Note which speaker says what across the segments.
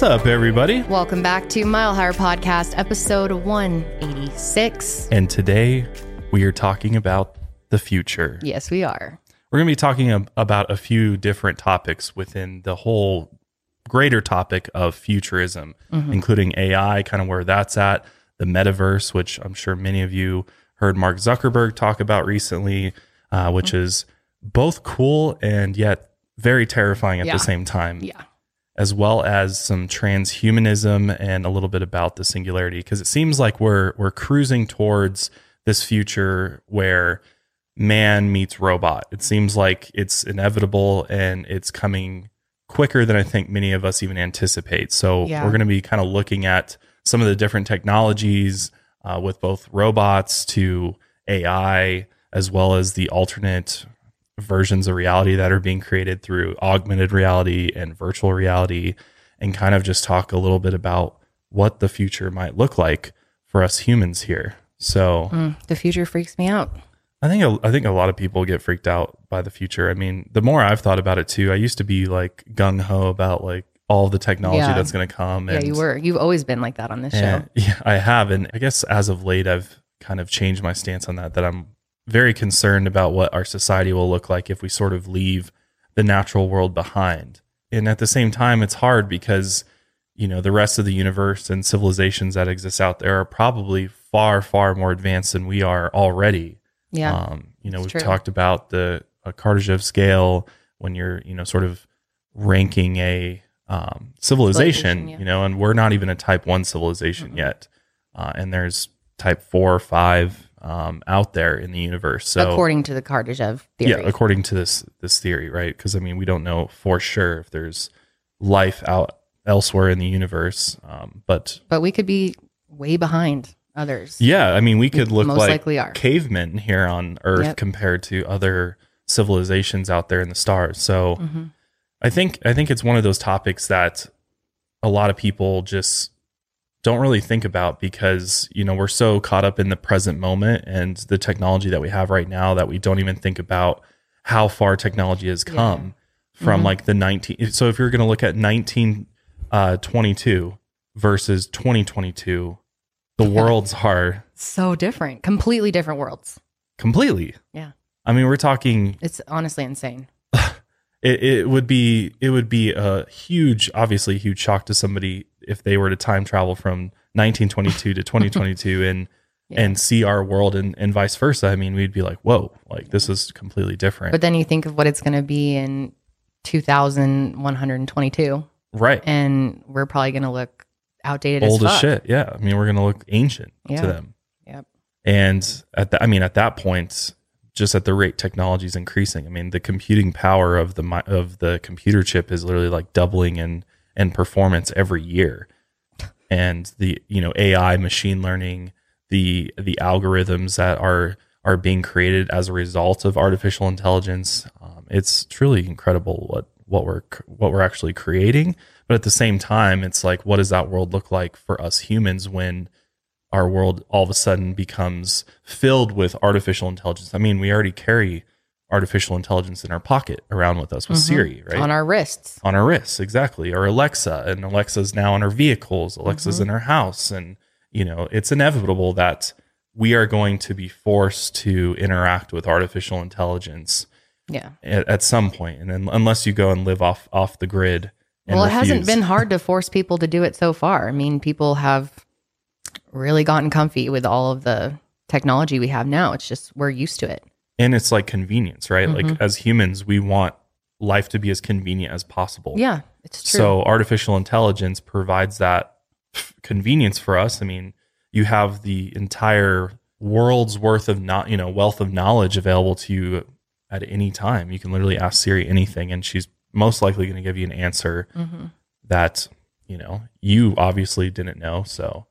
Speaker 1: What's up, everybody?
Speaker 2: Welcome back to Mile Higher Podcast, episode 186.
Speaker 1: And today we are talking about the future.
Speaker 2: Yes, we are.
Speaker 1: We're going to be talking ab- about a few different topics within the whole greater topic of futurism, including AI, kind of where that's at, the metaverse, which I'm sure many of you heard Mark Zuckerberg talk about recently, uh, which is both cool and yet very terrifying at
Speaker 2: Yeah.
Speaker 1: the same time.
Speaker 2: Yeah.
Speaker 1: As well as some transhumanism and a little bit about the singularity because it seems like we're we're cruising towards this future where man meets robot. It seems like it's inevitable and it's coming quicker than I think many of us even anticipate. So
Speaker 2: Yeah.
Speaker 1: we're going to be kind of looking at some of the different technologies uh, with both robots to AI as well as the alternate versions of reality that are being created through augmented reality and virtual reality and kind of just talk a little bit about what the future might look like for us humans here. So
Speaker 2: Mm, the future freaks me out.
Speaker 1: I think a, I think a lot of people get freaked out by the future. I mean, the more I've thought about it too, I used to be like gung ho about like all the technology
Speaker 2: Yeah.
Speaker 1: that's going to come.
Speaker 2: Yeah, you were. You've always been like that on this show.
Speaker 1: yeah, I have, and I guess as of late, I've kind of changed my stance on that. That I'm very concerned about what our society will look like if we sort of leave the natural world behind. And at the same time, it's hard because you know the rest of the universe and civilizations that exist out there are probably far, far more advanced than we are already.
Speaker 2: Yeah.
Speaker 1: Um, you know, we've
Speaker 2: true.
Speaker 1: talked about the uh, Kardashev scale when you're, you know, sort of ranking a um, civilization,
Speaker 2: Civilization, yeah.
Speaker 1: you know, and we're not even a type one civilization yet. Uh, and there's type four or five um, out there in the universe. So,
Speaker 2: According to the Kardashev theory.
Speaker 1: yeah, according to this this theory, right? Because I mean, we don't know for sure if there's life out elsewhere in the universe, um, but
Speaker 2: but we could be way behind others.
Speaker 1: yeah, I mean, we could look
Speaker 2: most
Speaker 1: like
Speaker 2: likely are.
Speaker 1: cavemen here on Earth
Speaker 2: Yep.
Speaker 1: compared to other civilizations out there in the stars. So
Speaker 2: hmm
Speaker 1: I think I think it's one of those topics that a lot of people just don't really think about because you know we're so caught up in the present moment and the technology that we have right now that we don't even think about how far technology has
Speaker 2: Yeah.
Speaker 1: come from
Speaker 2: Mhm.
Speaker 1: like the 19 so if you're going to look at 1922 versus 2022 the
Speaker 2: Yeah.
Speaker 1: worlds are
Speaker 2: So different. Completely different worlds.
Speaker 1: completely
Speaker 2: Yeah.
Speaker 1: i mean we're talking
Speaker 2: It's honestly insane.
Speaker 1: it, it would be it would be a huge obviously huge shock to somebody if they were to time travel from 1922 to 2022 and
Speaker 2: Yeah.
Speaker 1: and see our world and, and vice versa i mean we'd be like whoa like this is completely different.
Speaker 2: But then you think of what it's going to be in 2122,
Speaker 1: right.
Speaker 2: And we're probably going to look outdated
Speaker 1: old
Speaker 2: as
Speaker 1: as shit. Yeah. I mean we're gonna look ancient
Speaker 2: Yeah.
Speaker 1: to them.
Speaker 2: Yep.
Speaker 1: and at i mean at that point just at the rate technology is increasing i mean the computing power of the of the computer chip is literally like doubling in in performance every year and the you know ai machine learning the the algorithms that are are being created as a result of artificial intelligence um, it's truly incredible what what we're what we're actually creating but at the same time it's like what does that world look like for us humans when our world all of a sudden becomes filled with artificial intelligence. I mean, we already carry artificial intelligence in our pocket around with us with
Speaker 2: Mhm.
Speaker 1: Siri, right?
Speaker 2: On our wrists.
Speaker 1: on our wrists, exactly. Or Alexa, and Alexa's now in our vehicles. Alexa's
Speaker 2: Mm-hmm.
Speaker 1: in our house, and you know, it's inevitable that we are going to be forced to interact with artificial intelligence
Speaker 2: Yeah.
Speaker 1: at, at some point. and then unless you go and live off off the grid.
Speaker 2: Well, it hasn't been hard to force people to do it so far. I mean, people have really gotten comfy with all of the technology we have now. It's just we're used to it.
Speaker 1: And it's like convenience, right?
Speaker 2: Mhm.
Speaker 1: Like as humans, we want life to be as convenient as possible.
Speaker 2: Yeah, it's true.
Speaker 1: So artificial intelligence provides that convenience for us. I mean, you have the entire world's worth of not, you know, wealth of knowledge available to you at any time. You can literally ask Siri anything and she's most likely going to give you an answer
Speaker 2: Mhm.
Speaker 1: that, you know, you obviously didn't know. So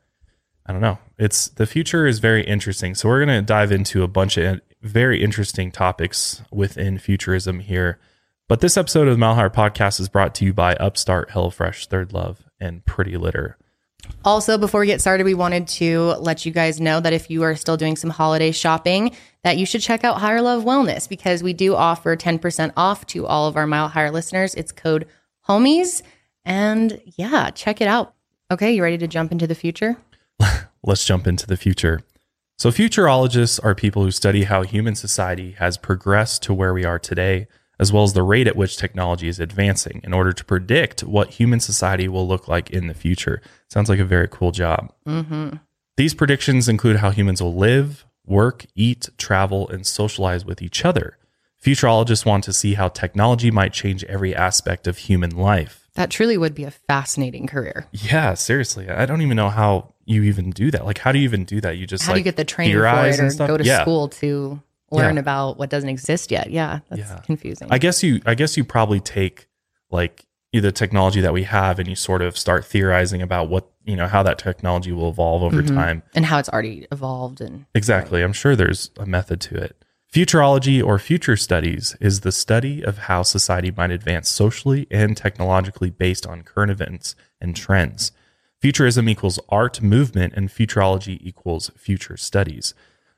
Speaker 1: I don't know. It's the future is very interesting. So we're going to dive into a bunch of very interesting topics within futurism here. But this episode of the Mile Higher Podcast is brought to you by Upstart, HelloFresh, Third Love, and Pretty Litter.
Speaker 2: Also, before we get started, we wanted to let you guys know that if you are still doing some holiday shopping, that you should check out Higher Love Wellness because we do offer 10% off to all of our Mile Higher listeners. It's code HOMIES. And yeah, check it out. Okay, you ready to jump into the future?
Speaker 1: Let's jump into the future. So, futurologists are people who study how human society has progressed to where we are today, as well as the rate at which technology is advancing in order to predict what human society will look like in the future. Sounds like a very cool job.
Speaker 2: Mm-hmm.
Speaker 1: These predictions include how humans will live, work, eat, travel, and socialize with each other. Futurologists want to see how technology might change every aspect of human life.
Speaker 2: That truly would be a fascinating career.
Speaker 1: Yeah, seriously. I don't even know how you even do that. Like, how do you even do that? You just
Speaker 2: How
Speaker 1: like
Speaker 2: do you get the training for it
Speaker 1: and
Speaker 2: or
Speaker 1: stuff?
Speaker 2: go to
Speaker 1: Yeah.
Speaker 2: school to learn
Speaker 1: Yeah.
Speaker 2: about what doesn't exist yet? Yeah, that's
Speaker 1: Yeah.
Speaker 2: confusing.
Speaker 1: I guess you I guess you probably take like either technology that we have and you sort of start theorizing about what you know how that technology will evolve over
Speaker 2: Mhm.
Speaker 1: time.
Speaker 2: and how it's already evolved and
Speaker 1: Exactly. I'm sure there's a method to it. Futurology or future studies is the study of how society might advance socially and technologically based on current events and trends. Futurism equals art movement, and futurology equals future studies.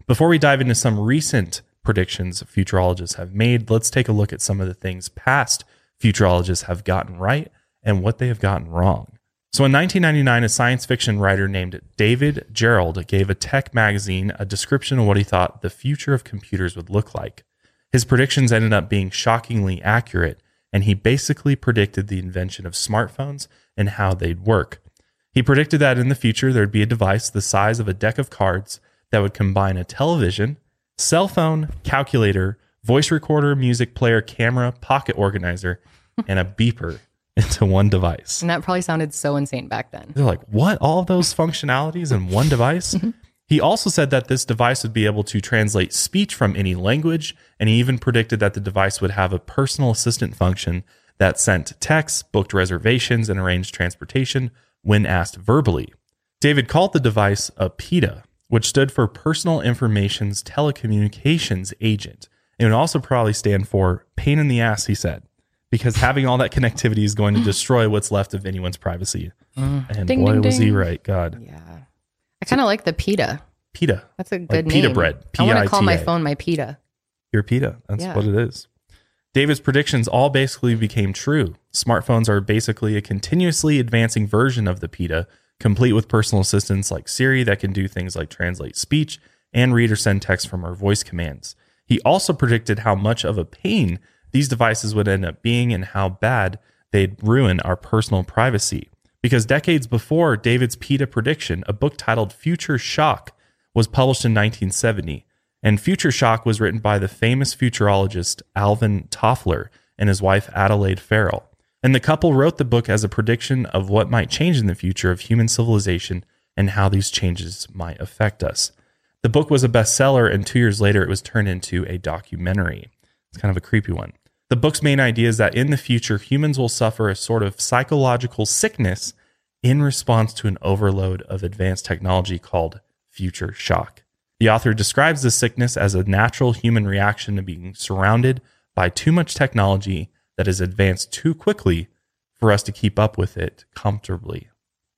Speaker 1: Before we dive into some recent predictions futurologists have made, let's take a look at some of the things past futurologists have gotten right and what they have gotten wrong. So in 1999, a science fiction writer named David Gerrold gave a tech magazine a description of what he thought the future of computers would look like. His predictions ended up being shockingly accurate, and he basically predicted the invention of smartphones and how they'd work. He predicted that in the future there'd be a device the size of a deck of cards that would combine a television, cell phone, calculator, voice recorder, music player, camera, pocket organizer, and a beeper into one device.
Speaker 2: and that probably sounded so insane back then.
Speaker 1: They're like, what? All of those functionalities in one device? Mm-hmm. He also said that this device would be able to translate speech from any language, and he even predicted that the device would have a personal assistant function that sent texts, booked reservations, and arranged transportation when asked verbally. David called the device a PITA, which stood for Personal Information's Telecommunications Agent. It would also probably stand for pain in the ass, he said, because having all that connectivity is going to destroy what's left of anyone's privacy. Mm. And
Speaker 2: Ding,
Speaker 1: boy,
Speaker 2: ding,
Speaker 1: was he right. God.
Speaker 2: Yeah. I kind of like the PETA.
Speaker 1: PITA.
Speaker 2: That's a good
Speaker 1: pita
Speaker 2: name.
Speaker 1: bread.
Speaker 2: I want to call my phone my PITA.
Speaker 1: Your PITA. That's
Speaker 2: Yeah.
Speaker 1: what it is. David's predictions all basically became true. Smartphones are basically a continuously advancing version of the PITA, complete with personal assistants like Siri that can do things like translate speech and read or send text from our voice commands. He also predicted how much of a pain these devices would end up being and how bad they'd ruin our personal privacy. Because decades before David's PITA prediction, a book titled Future Shock was published in 1970. And Future Shock was written by the famous futurologist Alvin Toffler and his wife Adelaide Farrell. And the couple wrote the book as a prediction of what might change in the future of human civilization and how these changes might affect us. The book was a bestseller, and two years later, it was turned into a documentary. It's kind of a creepy one. The book's main idea is that in the future, humans will suffer a sort of psychological sickness in response to an overload of advanced technology called future shock. The author describes this sickness as a natural human reaction to being surrounded by too much technology that is advanced too quickly for us to keep up with it comfortably.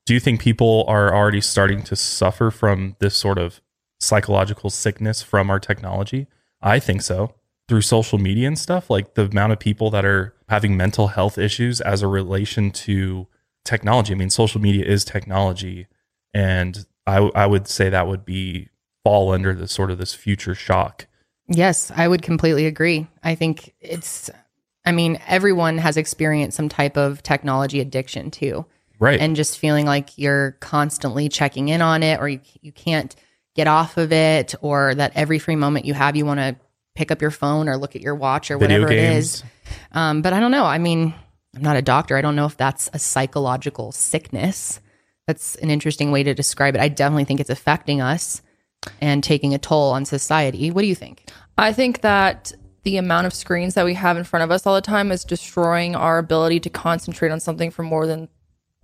Speaker 1: Do you think people are already starting to suffer from this sort of psychological sickness from our technology? I think so. Through social media and stuff, like the amount of people that are having mental health issues as a relation to technology. I mean, social media is technology, and I, I would say that would be fall under the sort of this future shock.
Speaker 2: Yes, I would completely agree. I think it's, I mean, everyone has experienced some type of technology addiction too.
Speaker 1: Right.
Speaker 2: And just feeling like you're constantly checking in on it or you, you can't get off of it or that every free moment you have, you want to pick up your phone or look at your watch or
Speaker 1: Video
Speaker 2: whatever it
Speaker 1: games.
Speaker 2: is. Um, but I don't know. I mean, I'm not a doctor. I don't know if that's a psychological sickness. That's an interesting way to describe it. I definitely think it's affecting us and taking a toll on society. What do you think?
Speaker 3: I think that the amount of screens that we have in front of us all the time is destroying our ability to concentrate on something for more than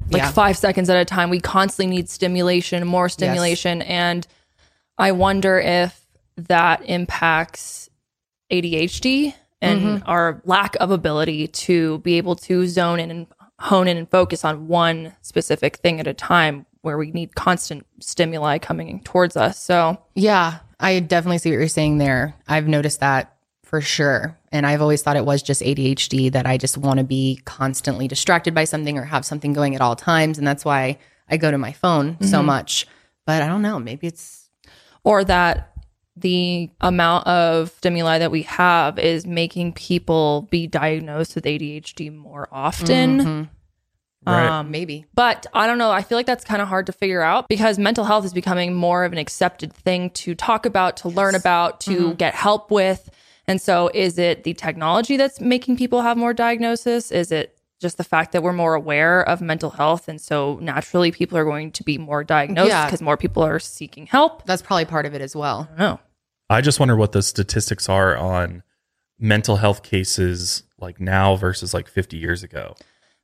Speaker 3: like
Speaker 2: Yeah.
Speaker 3: five seconds at a time. We constantly need stimulation, more stimulation. And I wonder if that impacts ADHD and our lack of ability to be able to zone in and hone in and focus on one specific thing at a time where we need constant stimuli coming towards us. So
Speaker 2: Yeah, I definitely see what you're saying there. I've noticed that for sure. And I've always thought it was just ADHD that I just want to be constantly distracted by something or have something going at all times. And that's why I go to my phone
Speaker 3: Mm-hmm.
Speaker 2: so much. But I don't know. Maybe it's,
Speaker 3: or that the amount of stimuli that we have is making people be diagnosed with ADHD more often.
Speaker 2: Mhm.
Speaker 1: Right.
Speaker 3: Um,
Speaker 2: maybe.
Speaker 3: But I don't know. I feel like that's kind of hard to figure out because mental health is becoming more of an accepted thing to talk about, to learn about, to get help with. And so, is it the technology that's making people have more diagnosis? Is it just the fact that we're more aware of mental health? And so, naturally, people are going to be more diagnosed
Speaker 2: Yeah.
Speaker 3: because more people are seeking help?
Speaker 2: That's probably part of it as well.
Speaker 3: I don't know.
Speaker 1: I just wonder what the statistics are on mental health cases like now versus like 50 years ago.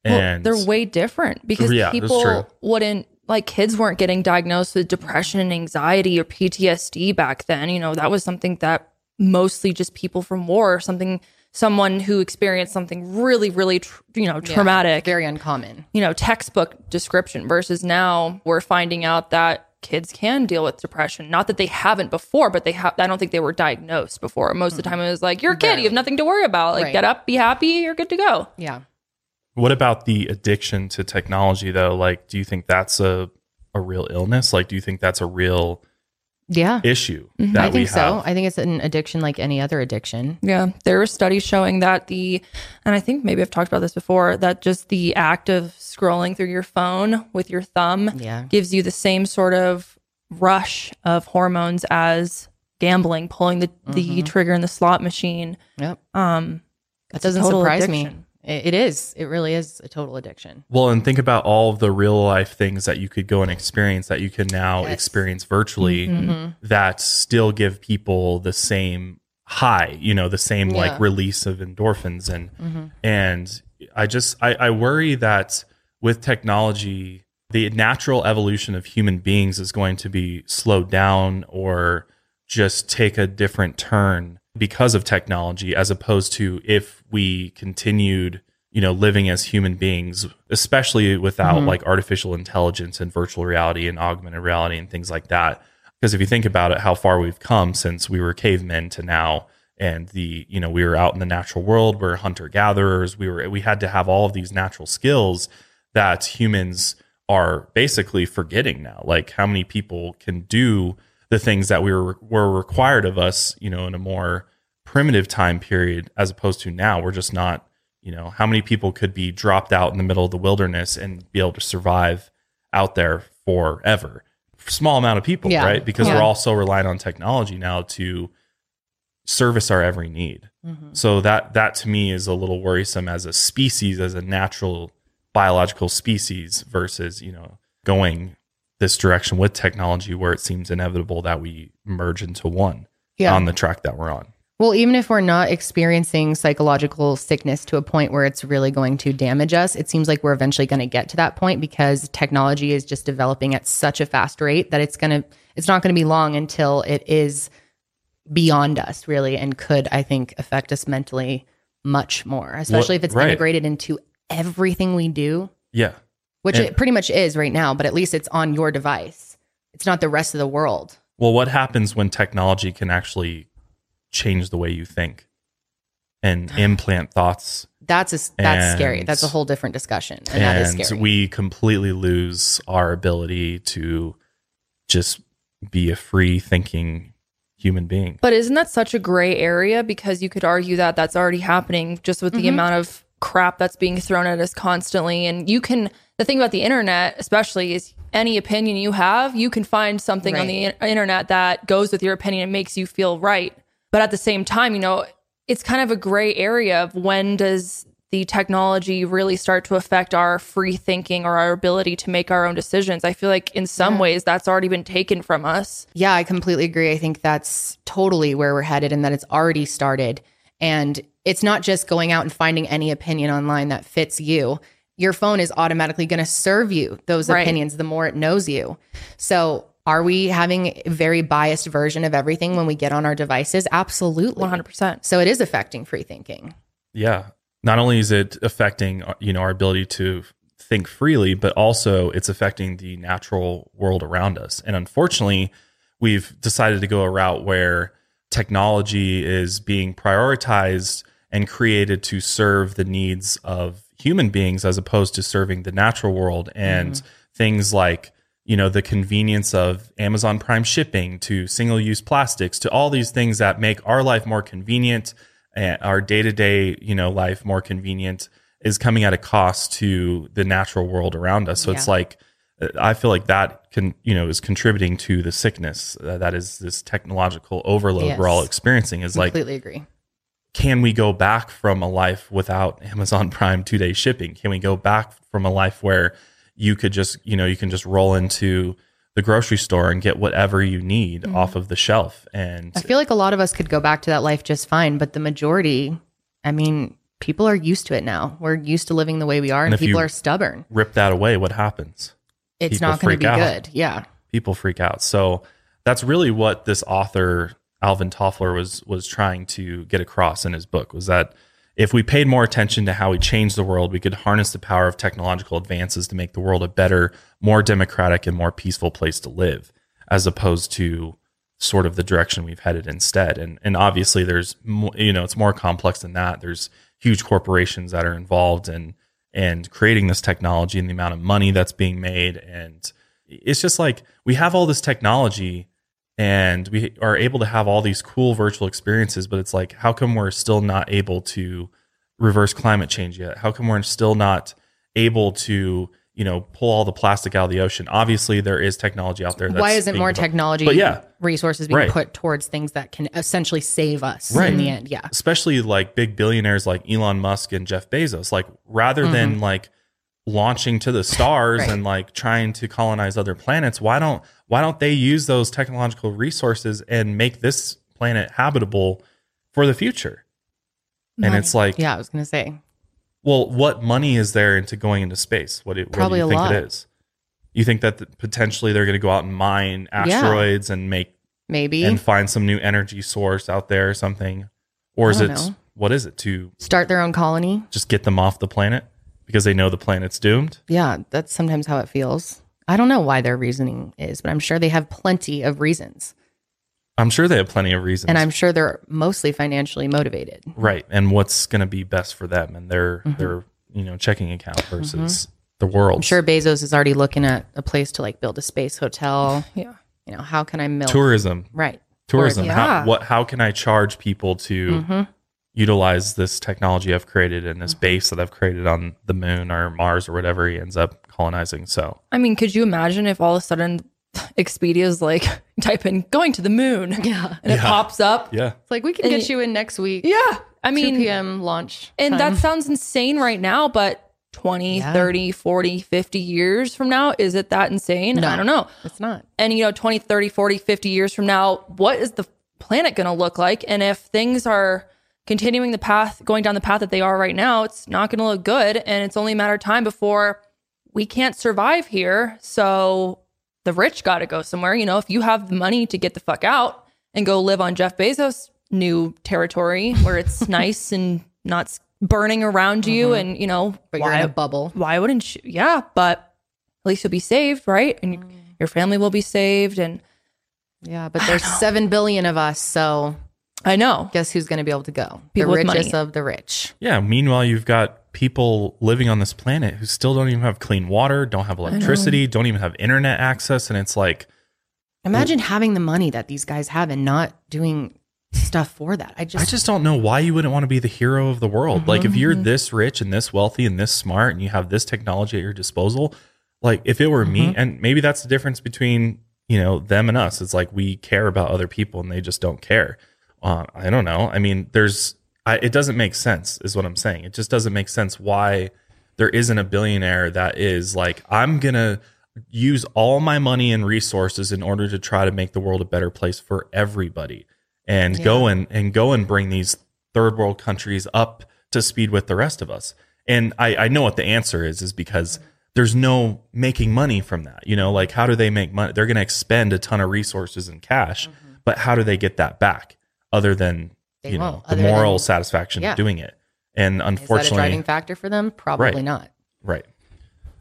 Speaker 3: Well,
Speaker 1: And
Speaker 3: they're way different because
Speaker 1: Yeah,
Speaker 3: people wouldn't like kids weren't getting diagnosed with depression and anxiety or PTSD back then. You know, that was something that mostly just people from war or something, someone who experienced something really, really, tr- you know,
Speaker 2: Yeah,
Speaker 3: traumatic,
Speaker 2: very uncommon.
Speaker 3: you know, textbook description versus now we're finding out that kids can deal with depression. Not that they haven't before, but they have, I don't think they were diagnosed before. Most of the time it was like, you're a kid, you have nothing to worry about. Like,
Speaker 2: Right.
Speaker 3: get up, be happy, you're good to go.
Speaker 2: Yeah.
Speaker 1: what about the addiction to technology though? Like, do you think that's a, a real illness? Like, do you think that's a real
Speaker 2: Yeah.
Speaker 1: issue
Speaker 3: Mm-hmm.
Speaker 1: that
Speaker 2: I
Speaker 1: we
Speaker 2: think so. I think it's an addiction like any other addiction.
Speaker 3: Yeah, there were studies showing that the, and I think maybe I've talked about this before, that just the act of scrolling through your phone with your thumb
Speaker 2: Yeah.
Speaker 3: gives you the same sort of rush of hormones as gambling, pulling the, the trigger in the slot machine.
Speaker 2: Yep.
Speaker 3: Um,
Speaker 2: That doesn't surprise me.
Speaker 3: addiction.
Speaker 2: It, it is. It really is a total addiction.
Speaker 1: Well, and think about all of the real life things that you could go and experience that you can now
Speaker 2: Yes.
Speaker 1: experience virtually
Speaker 3: Mm-hmm.
Speaker 1: that still give people the same high, you know, the same
Speaker 2: Yeah.
Speaker 1: like release of endorphins and
Speaker 3: Mm-hmm.
Speaker 1: and I just I, I worry that with technology the natural evolution of human beings is going to be slowed down or just take a different turn because of technology as opposed to if we continued you know living as human beings especially without mm-hmm. like artificial intelligence and virtual reality and augmented reality and things like that. Because if you think about it how far we've come since we were cavemen to now and the you know we were out in the natural world we're hunter gatherers we were we had to have all of these natural skills that humans are basically forgetting now. Like how many people can do the things that we were were required of us you know in a more primitive time period as opposed to now we're just not you know how many people could be dropped out in the middle of the wilderness and be able to survive out there forever small amount of people
Speaker 2: Yeah.
Speaker 1: right because
Speaker 2: Yeah.
Speaker 1: we're all so reliant on technology now to service our every need
Speaker 2: Mm-hmm.
Speaker 1: so that that to me is a little worrisome as a species as a natural biological species versus you know going this direction with technology where it seems inevitable that we merge into one
Speaker 2: Yeah.
Speaker 1: on the track that we're on
Speaker 2: Well, even if we're not experiencing psychological sickness to a point where it's really going to damage us, it seems like we're eventually going to get to that point because technology is just developing at such a fast rate that it's going to it's not going to be long until it is beyond us really and could I think affect us mentally much more, especially if it's
Speaker 1: right.
Speaker 2: integrated into everything we do,
Speaker 1: yeah
Speaker 2: which
Speaker 1: And-
Speaker 2: it pretty much is right now, but at least it's on your device. It's not the rest of the world.
Speaker 1: well what happens when technology can actually change the way you think and implant thoughts
Speaker 2: That's a, that's scary. That's a whole different discussion, and, that is scary.
Speaker 1: we completely lose our ability to just be a free thinking human being
Speaker 3: But isn't that such a gray area? Because you could argue that that's already happening just with
Speaker 2: Mm-hmm.
Speaker 3: the amount of crap that's being thrown at us constantly. And you can, the thing about the internet, especially, is any opinion you have, you can find something on the in- internet that goes with your opinion and makes you feel right. But at the same time, you know, it's kind of a gray area of when does the technology really start to affect our free thinking or our ability to make our own decisions? I feel like in some ways that's already been taken from us.
Speaker 2: Yeah, I completely agree. I think that's totally where we're headed and that it's already started. And it's not just going out and finding any opinion online that fits you. Your phone is automatically going to serve you those
Speaker 3: Right.
Speaker 2: opinions the more it knows you. So, are we having a very biased version of everything when we get on our devices? Absolutely.
Speaker 3: 100%.
Speaker 2: So, it is affecting free thinking.
Speaker 1: yeah not only is it affecting you know our ability to think freely but also it's affecting the natural world around us and unfortunately we've decided to go a route where technology is being prioritized and created to serve the needs of human beings as opposed to serving the natural world and mm-hmm. things like you know the convenience of Amazon Prime shipping to single use plastics to all these things that make our life more convenient and our day-to-day you know life more convenient is coming at a cost to the natural world around us. So it's like eh, I feel like that can you know is contributing to the sickness uh, that is this technological overload we're all experiencing is like
Speaker 2: Completely agree.
Speaker 1: Can we go back from a life without Amazon Prime two day shipping? Can we go back from a life where you could just, you know, you can just roll into the grocery store and get whatever you need mm-hmm. off of the shelf? And
Speaker 2: I feel like a lot of us could go back to that life just fine, but the majority, I mean, people are used to it now. We're used to living the way we are, and,
Speaker 1: if
Speaker 2: people are stubborn.
Speaker 1: rip that away, what happens?
Speaker 2: It's
Speaker 1: people
Speaker 2: not going to be
Speaker 1: out.
Speaker 2: good. Yeah.
Speaker 1: people freak out. So that's really what this author Alvin Toffler was was trying to get across in his book was that if we paid more attention to how we change the world, we could harness the power of technological advances to make the world a better, more democratic and more peaceful place to live as opposed to sort of the direction we've headed instead. And and obviously there's you know, it's more complex than that. There's huge corporations that are involved in and creating this technology and the amount of money that's being made and it's just like we have all this technology and we are able to have all these cool virtual experiences but it's like how come we're still not able to reverse climate change yet how come we're still not able to you know pull all the plastic out of the ocean obviously there is technology out there that's
Speaker 2: Why isn't more
Speaker 1: developed.
Speaker 2: technology
Speaker 1: But yeah.
Speaker 2: resources being
Speaker 1: Right.
Speaker 2: put towards things that can essentially save us
Speaker 1: Right.
Speaker 2: in the end? Yeah.
Speaker 1: especially like big billionaires like Elon Musk and Jeff Bezos. Like rather mm-hmm. than like launching to the stars
Speaker 2: Right.
Speaker 1: and like trying to colonize other planets, why don't why don't they use those technological resources and make this planet habitable for the future? And it's like,
Speaker 2: Yeah. I was going to say.
Speaker 1: well, what money is there into going into space? What, it,
Speaker 2: Probably
Speaker 1: what do you think
Speaker 2: lot.
Speaker 1: it is? You think that th- potentially they're going to go out and mine asteroids and make
Speaker 2: Maybe
Speaker 1: and find some new energy source out there or something? Or is it
Speaker 2: know.
Speaker 1: what is it to
Speaker 2: start their own colony.
Speaker 1: just get them off the planet because they know the planet's doomed?
Speaker 2: Yeah. That's sometimes how it feels. I don't know why their reasoning is, but I'm sure they have plenty of reasons.
Speaker 1: I'm sure they have plenty of reasons.
Speaker 2: And I'm sure they're mostly financially motivated.
Speaker 1: right. And what's going to be best for them and their their you know checking account versus the world.
Speaker 2: Mm-hmm. I'm sure Bezos is already looking at a place to like build a space hotel.
Speaker 3: Yeah.
Speaker 2: You know, how can I milk?
Speaker 1: tourism,
Speaker 2: Right.
Speaker 1: tourism.
Speaker 3: Yeah.
Speaker 1: How what how can I charge people to
Speaker 2: Mm-hmm.
Speaker 1: utilize this technology I've created and this base that I've created on the moon or Mars or whatever he ends up colonizing? So
Speaker 3: I mean, could you imagine if all of a sudden Expedia's like type in going to the moon
Speaker 2: Yeah.
Speaker 3: and it
Speaker 1: Yeah.
Speaker 3: pops up?
Speaker 1: yeah,
Speaker 2: It's like we can
Speaker 3: And
Speaker 2: get you in next week.
Speaker 3: Yeah. I
Speaker 2: 2
Speaker 3: mean,
Speaker 2: p.m. launch.
Speaker 3: and
Speaker 2: time.
Speaker 3: that sounds insane right now, but 20,
Speaker 2: Yeah.
Speaker 3: 30, 40, 50 years from now, is it that insane?
Speaker 2: No.
Speaker 3: I don't know.
Speaker 2: it's not.
Speaker 3: And, you know, 20, 30, 40, 50 years from now, what is the planet going to look like? And if things are continuing the path, going down the path that they are right now, it's not going to look good. And it's only a matter of time before we can't survive here. So the rich got to go somewhere. You know, if you have the money to get the fuck out and go live on Jeff Bezos' new territory where it's nice and not burning around you, and, you know,
Speaker 2: But you're in a bubble.
Speaker 3: why wouldn't you? Yeah, but at least you'll be saved, right? And
Speaker 2: Mm.
Speaker 3: your family will be saved. And
Speaker 2: Yeah, but there's seven billion of us, so
Speaker 3: I know.
Speaker 2: guess who's going to be able to go?
Speaker 3: People
Speaker 2: the richest of the rich.
Speaker 1: yeah. Meanwhile, you've got people living on this planet who still don't even have clean water, don't have electricity, don't even have internet access, and it's like
Speaker 2: Imagine having the money that these guys have and not doing stuff for that. I just,
Speaker 1: I just don't know why you wouldn't want to be the hero of the world. Like if
Speaker 2: Mm-hmm.
Speaker 1: you're this rich and this wealthy and this smart and you have this technology at your disposal, like if it were me,
Speaker 2: Mm-hmm.
Speaker 1: and maybe that's the difference between you know them and us. It's like we care about other people and they just don't care. Uh, I don't know. I mean, there's I, it doesn't make sense, is what I'm saying. It just doesn't make sense why there isn't a billionaire that is like I'm gonna use all my money and resources in order to try to make the world a better place for everybody and go and and go and bring these third world countries up to speed with the rest of us. And I, I know what the answer is, is because there's no making money from that. You know, like how do they make money? They're going to expend a ton of resources and cash, mm-hmm. but how do they get that back other than,
Speaker 2: They
Speaker 1: you know, the moral
Speaker 2: than-
Speaker 1: satisfaction
Speaker 2: Yeah.
Speaker 1: of doing it? And
Speaker 2: is that a
Speaker 1: unfortunately,
Speaker 2: driving factor for them? Probably
Speaker 1: Right.
Speaker 2: not.
Speaker 1: Right.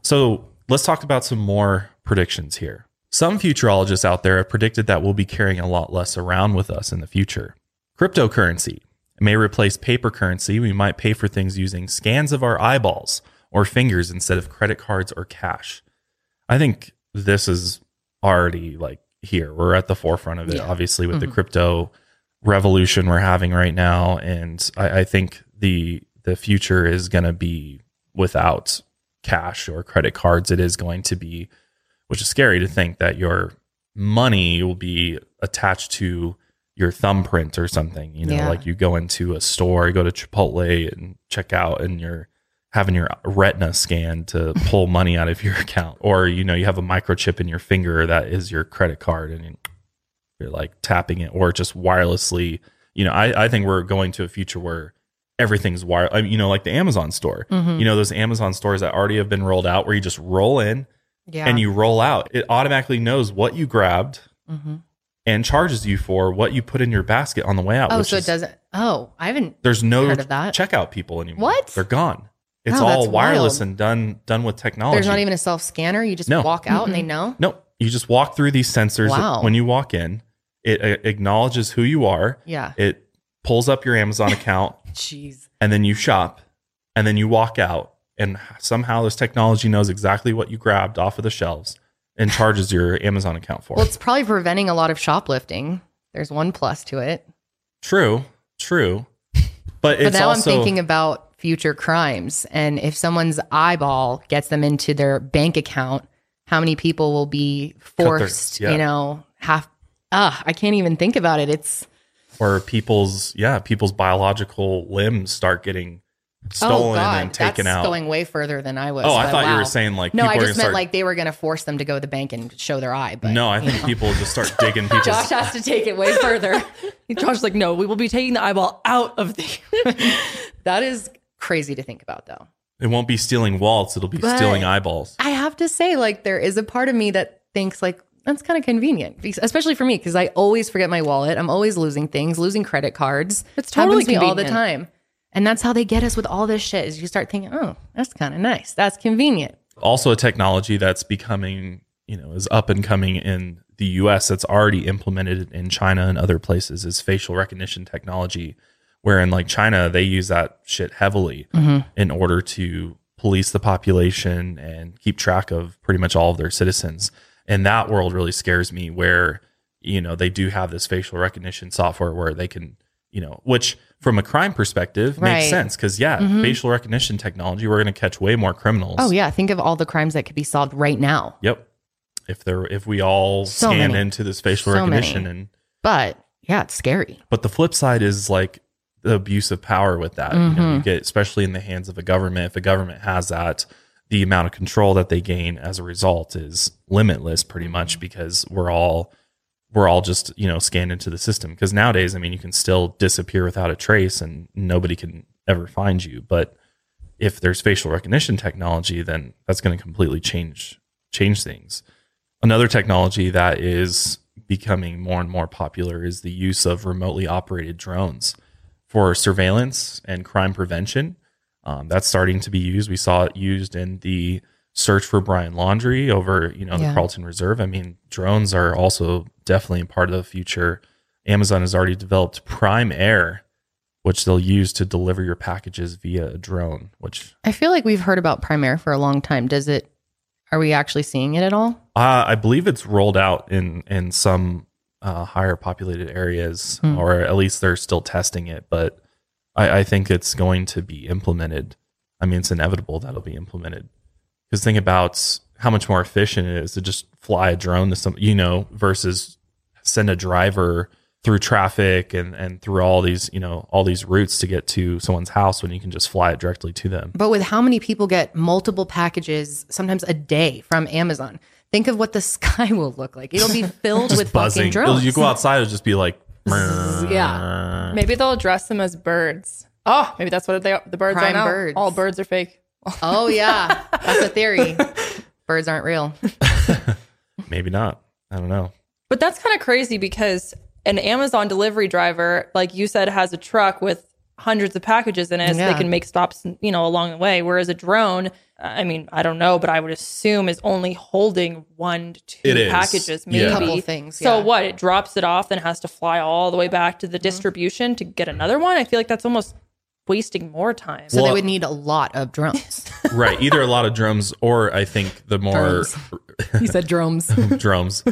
Speaker 1: So let's talk about some more predictions here. Some futurologists out there have predicted that we'll be carrying a lot less around with us in the future. Cryptocurrency. may replace paper currency. We might pay for things using scans of our eyeballs or fingers instead of credit cards or cash. I think this is already like here. We're at the forefront of it,
Speaker 2: Yeah.
Speaker 1: obviously, with the mm-hmm. crypto revolution we're having right now. And I, I think the the future is going to be without cash or credit cards. It is going to be, which is scary to think that your money will be attached to your thumbprint or something. You know,
Speaker 2: Yeah.
Speaker 1: like you go into a store, you go to Chipotle and check out, and you're having your retina scanned to pull money out of your account, or you know, you have a microchip in your finger that is your credit card, and you're like tapping it, or just wirelessly. You know, I, I think we're going to a future where everything's wire. I mean, you know, like the Amazon store.
Speaker 2: Mm-hmm.
Speaker 1: You know, those Amazon stores that already have been rolled out, where you just roll in
Speaker 2: Yeah.
Speaker 1: and you roll out. It automatically knows what you grabbed
Speaker 2: Mhm.
Speaker 1: and charges you for what you put in your basket on the way out.
Speaker 2: Oh, so it doesn't. Oh, I haven't.
Speaker 1: There's no
Speaker 2: heard of that.
Speaker 1: checkout people anymore.
Speaker 2: What?
Speaker 1: They're gone. It's
Speaker 2: Wow,
Speaker 1: all wireless
Speaker 2: wild.
Speaker 1: and done done with technology.
Speaker 2: There's not even a self scanner. You just
Speaker 1: No.
Speaker 2: walk out and they know.
Speaker 1: Nope. You just walk through these sensors
Speaker 2: Wow.
Speaker 1: when you walk in. It uh, acknowledges who you are.
Speaker 2: Yeah.
Speaker 1: It pulls up your Amazon account
Speaker 2: Jeez.
Speaker 1: and then you shop and then you walk out and somehow this technology knows exactly what you grabbed off of the shelves and charges your Amazon account for.
Speaker 2: Well, it's probably preventing a lot of shoplifting. There's one plus to it.
Speaker 1: True, true. But
Speaker 2: But now
Speaker 1: also
Speaker 2: I'm thinking about future crimes. And if someone's eyeball gets them into their bank account, how many people will be forced,
Speaker 1: yeah.
Speaker 2: you know, have, ah, I can't even think about it. It's,
Speaker 1: or people's yeah, people's biological limbs start getting
Speaker 2: oh
Speaker 1: stolen
Speaker 2: God,
Speaker 1: and taken
Speaker 2: that's
Speaker 1: out.
Speaker 2: going way further than I was.
Speaker 1: oh, I thought you were saying like
Speaker 2: No, I just meant
Speaker 1: start
Speaker 2: like they were going to force them to go to the bank and show their eye. But
Speaker 1: No, I think
Speaker 2: know.
Speaker 1: people just start digging people's
Speaker 2: Josh has to take it way further.
Speaker 3: Josh's like, no, we will be taking the eyeball out of the.
Speaker 2: that is crazy to think about, though.
Speaker 1: It won't be stealing wallets, it'll be
Speaker 2: But-
Speaker 1: stealing eyeballs.
Speaker 2: I have to say, like, there is a part of me that thinks, like, that's kind of convenient, especially for me, because I always forget my wallet. I'm always losing things, losing credit cards.
Speaker 3: It's totally
Speaker 2: Happens to me all the time. And that's how they get us with all this shit. Is you start thinking, oh, that's kind of nice. That's convenient.
Speaker 1: also a technology that's becoming, you know, is up and coming in the US that's already implemented in China and other places is facial recognition technology. Where in like China, they use that shit heavily mm-hmm. in order to police the population and keep track of pretty much all of their citizens. And that world really scares me where, you know, they do have this facial recognition software where they can, you know, which from a crime perspective
Speaker 2: Right.
Speaker 1: makes sense. Cause yeah, mm-hmm. facial recognition technology, we're going to catch way more criminals.
Speaker 2: Oh, yeah. Think of all the crimes that could be solved right now.
Speaker 1: Yep. If there, if we all
Speaker 2: So
Speaker 1: scan
Speaker 2: many.
Speaker 1: into this facial
Speaker 2: So
Speaker 1: recognition,
Speaker 2: many.
Speaker 1: and
Speaker 2: But yeah, it's scary.
Speaker 1: but the flip side is like the abuse of power with that. You
Speaker 2: Mm-hmm.
Speaker 1: you get especially in the hands of a government. If a government has that, the amount of control that they gain as a result is limitless, pretty
Speaker 2: Mm-hmm.
Speaker 1: much because we're all we're all just you know scanned into the system. Because nowadays, I mean, you can still disappear without a trace, and nobody can ever find you. But if there's facial recognition technology, then that's going to completely change change things. Another technology that is becoming more and more popular is the use of remotely operated drones for surveillance and crime prevention. Um, that's starting to be used. We saw it used in the search for Brian Laundrie over, you know, the
Speaker 2: Yeah.
Speaker 1: Carlton Reserve. I mean, drones are also definitely a part of the future. Amazon has already developed Prime Air, which they'll use to deliver your packages via a drone. Which
Speaker 2: I feel like we've heard about Prime Air for a long time. Does it, are we actually seeing it at all?
Speaker 1: Uh, I believe it's rolled out in in some uh, higher populated areas,
Speaker 2: Hmm.
Speaker 1: or at least they're still testing it. But I, I think it's going to be implemented. I mean, it's inevitable that'll be implemented. Because think about how much more efficient it is to just fly a drone to some, you know, versus send a driver through traffic and and through all these, you know, all these routes to get to someone's house when you can just fly it directly to them.
Speaker 2: But with how many people get multiple packages, sometimes a day from Amazon, think of what the sky will look like. It'll be filled with fucking drones.
Speaker 1: You go outside, it'll just be like,
Speaker 2: yeah.
Speaker 3: Maybe they'll dress them as birds. Oh, maybe that's what they are. the birds
Speaker 2: Prime
Speaker 3: are now.
Speaker 2: birds.
Speaker 3: All birds are fake.
Speaker 2: Oh yeah, that's a theory. Birds aren't real.
Speaker 1: maybe not. I don't know.
Speaker 3: But that's kind of crazy because an Amazon delivery driver, like you said, has a truck with hundreds of packages in it so
Speaker 2: Yeah.
Speaker 3: they can make stops you know along the way whereas a drone i mean i don't know but i would assume is only holding one to two
Speaker 1: It is.
Speaker 3: packages
Speaker 1: Yeah.
Speaker 3: maybe
Speaker 2: Couple things,
Speaker 3: so
Speaker 2: yeah.
Speaker 3: what it drops it off then has to fly all the way back to the
Speaker 2: Mm-hmm.
Speaker 3: distribution to get another one i feel like that's almost wasting more time
Speaker 2: So they would need a lot of drones.
Speaker 1: right. Either a lot of drums, or I think the more
Speaker 2: Drones. you said drones.
Speaker 1: drums,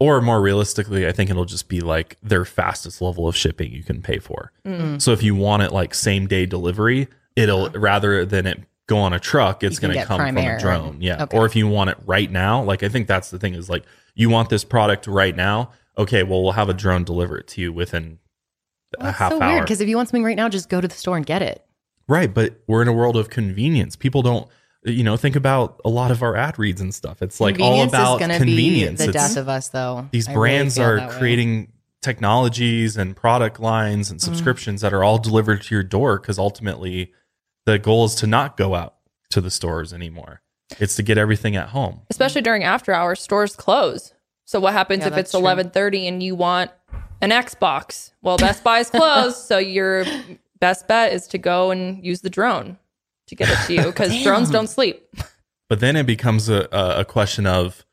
Speaker 1: or more realistically, I think it'll just be like their fastest level of shipping you can pay for.
Speaker 2: Mm.
Speaker 1: So if you want it like same day delivery, it'll rather than it go on a truck, it's going to come from a drone. yeah.
Speaker 2: okay.
Speaker 1: Or if you want it right now, like I think that's the thing is like you want this product right now. Okay, well we'll have a drone deliver it to you within a half
Speaker 2: so
Speaker 1: hour.
Speaker 2: because if you want something right now, just go to the store and get it.
Speaker 1: Right, but we're in a world of convenience. People don't, you know, think about a lot of our ad reads and stuff. It's like all about
Speaker 2: is going be
Speaker 1: convenience.
Speaker 2: the
Speaker 1: It's-
Speaker 2: death of us, though.
Speaker 1: these
Speaker 2: I
Speaker 1: brands
Speaker 2: feel
Speaker 1: are
Speaker 2: that way.
Speaker 1: creating technologies and product lines
Speaker 2: Mm.
Speaker 1: and subscriptions that are all delivered to your door because ultimately the goal is to not go out to the stores anymore. It's to get everything at home.
Speaker 3: especially during after hours stores close so what happens
Speaker 2: Yeah,
Speaker 3: if it's 11:30 and you want an Xbox well Best Buy is closed so your best bet is to go and use the drone to get it to you cuz drones don't sleep
Speaker 1: But then it becomes a, a a question of,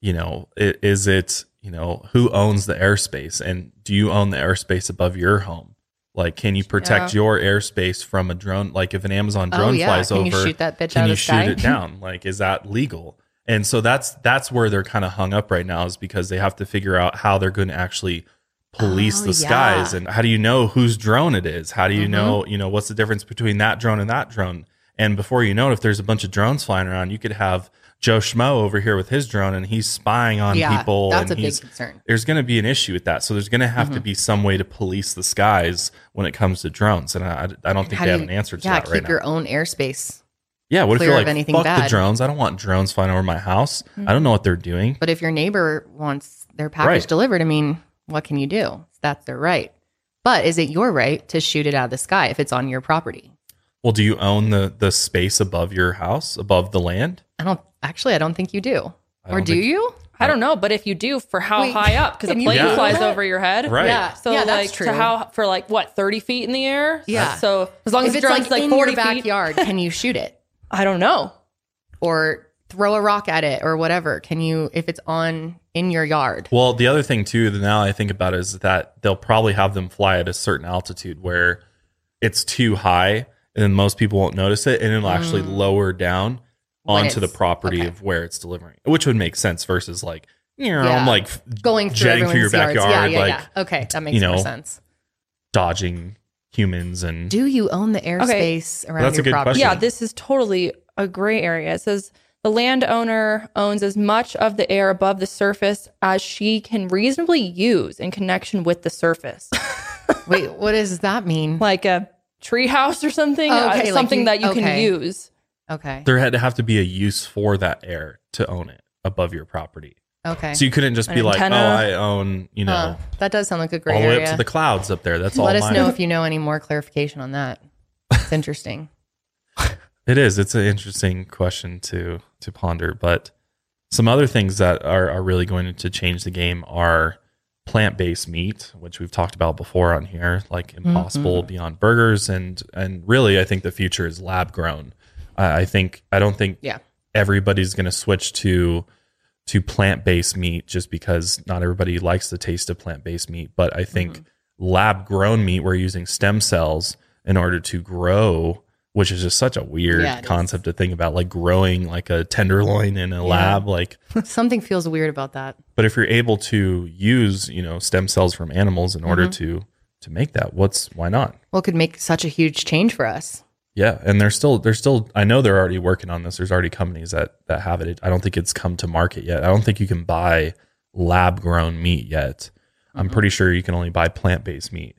Speaker 1: you know, is it, you know, who owns the airspace and do you own the airspace above your home? Like, can you protect your airspace from a drone? Like, if an Amazon
Speaker 2: Oh,
Speaker 1: drone
Speaker 2: yeah.
Speaker 1: flies
Speaker 2: Can
Speaker 1: over,
Speaker 2: you shoot that bitch
Speaker 1: can
Speaker 2: out
Speaker 1: you
Speaker 2: the
Speaker 1: shoot
Speaker 2: sky?
Speaker 1: it down? Like, is that legal? And so that's that's where they're kind of hung up right now, is because they have to figure out how they're going to actually police
Speaker 2: Oh,
Speaker 1: the skies
Speaker 2: yeah.
Speaker 1: and how do you know whose drone it is? How do you
Speaker 2: Mhm.
Speaker 1: know, you know, what's the difference between that drone and that drone? And before you know it, if there's a bunch of drones flying around, you could have Joe Schmo over here with his drone and he's spying on
Speaker 2: Yeah,
Speaker 1: people.
Speaker 2: that's
Speaker 1: and
Speaker 2: a big concern.
Speaker 1: There's going to be an issue with that. So there's going to have to
Speaker 2: Mm-hmm.
Speaker 1: be some way to police the skies when it comes to drones. And I, I don't think
Speaker 2: How
Speaker 1: they
Speaker 2: do
Speaker 1: have
Speaker 2: you-
Speaker 1: an answer to
Speaker 2: yeah,
Speaker 1: that right now.
Speaker 2: Keep your own airspace.
Speaker 1: Yeah, what if you're like,
Speaker 2: anything
Speaker 1: fuck the drones? I don't want drones flying over my house. I don't know what they're doing.
Speaker 2: But if your neighbor wants their package
Speaker 1: Right.
Speaker 2: delivered, I mean, what can you do? That's their right. But is it your right to shoot it out of the sky if it's on your property?
Speaker 1: Well, do you own the the space above your house, above the land?
Speaker 2: I don't actually. I don't think you do.
Speaker 1: I
Speaker 2: Or
Speaker 1: don't
Speaker 2: do
Speaker 1: think-
Speaker 2: you?
Speaker 3: I don't know but if you do for how
Speaker 2: Wait,
Speaker 3: high up cuz a
Speaker 2: can you
Speaker 3: plane
Speaker 1: do
Speaker 3: flies
Speaker 2: that?
Speaker 3: over your head
Speaker 1: Right.
Speaker 2: Yeah.
Speaker 3: so
Speaker 2: yeah,
Speaker 3: like
Speaker 2: that's true.
Speaker 3: to how for like what 30 feet in the air
Speaker 2: Yeah.
Speaker 3: so as long
Speaker 2: if
Speaker 3: as
Speaker 2: it's
Speaker 3: drone's
Speaker 2: like,
Speaker 3: like,
Speaker 2: in
Speaker 3: 40
Speaker 2: your
Speaker 3: feet
Speaker 2: backyard, can you shoot it
Speaker 3: I don't know
Speaker 2: or throw a rock at it or whatever? Can you if it's on in your yard?
Speaker 1: Well, the other thing too, that now I think about is that they'll probably have them fly at a certain altitude where it's too high, and then most people won't notice it, and it'll actually lower down
Speaker 2: Mm. When
Speaker 1: onto the
Speaker 2: it's-
Speaker 1: property
Speaker 2: okay.
Speaker 1: of where it's delivering, which would make sense versus like you know,
Speaker 2: Yeah.
Speaker 1: I'm like
Speaker 2: Going through
Speaker 1: jetting through your
Speaker 2: everyone's yards.
Speaker 1: backyard,
Speaker 2: Yeah, yeah,
Speaker 1: like
Speaker 2: yeah. Okay, that makes
Speaker 1: you
Speaker 2: more sense.
Speaker 1: dodging humans and
Speaker 2: Do you own the airspace around
Speaker 1: That's a
Speaker 2: your
Speaker 1: good
Speaker 2: property?
Speaker 1: question.
Speaker 3: Yeah, this is totally a gray area. It says the landowner owns as much of the air above the surface as she can reasonably use in connection with the surface,
Speaker 2: Wait, what does that mean?
Speaker 3: like a treehouse or something, uh,
Speaker 2: okay, like
Speaker 3: something
Speaker 2: you-
Speaker 3: that you
Speaker 2: okay.
Speaker 3: can use.
Speaker 2: Okay.
Speaker 1: there had to have to be a use for that air to own it above your property.
Speaker 2: Okay.
Speaker 1: So you couldn't just be
Speaker 3: An
Speaker 1: like, oh, I own, you know,
Speaker 2: Huh. that does sound like a gray
Speaker 1: all the way up to the clouds up there. That's all.
Speaker 2: Let us
Speaker 1: mine.
Speaker 2: know if you know any more clarification on that. It's interesting.
Speaker 1: It is. It's an interesting question to to ponder. But some other things that are, are really going to change the game are plant based meat, which we've talked about before on here, like Impossible Beyond Burgers, and and really, I think the future is lab grown. I, I think I don't think
Speaker 2: Yeah.
Speaker 1: everybody's going to switch to to plant based meat just because not everybody likes the taste of plant based meat. But I think
Speaker 2: Mm-hmm.
Speaker 1: lab grown meat, we're using stem cells in order to grow, which is just such a weird
Speaker 2: Yeah, it is.
Speaker 1: concept to think about, like growing like a tenderloin in a lab. Like,
Speaker 2: Something feels weird about that.
Speaker 1: but if you're able to use, you know, stem cells from animals in order
Speaker 2: Mm-hmm.
Speaker 1: to to make that, what's why not?
Speaker 2: Well, it could make such a huge change for us.
Speaker 1: Yeah, and they're still they're still I know they're already working on this. There's already companies that that have it. I don't think it's come to market yet. I don't think you can buy lab grown meat yet. I'm
Speaker 2: Mm-hmm.
Speaker 1: pretty sure you can only buy plant based meat.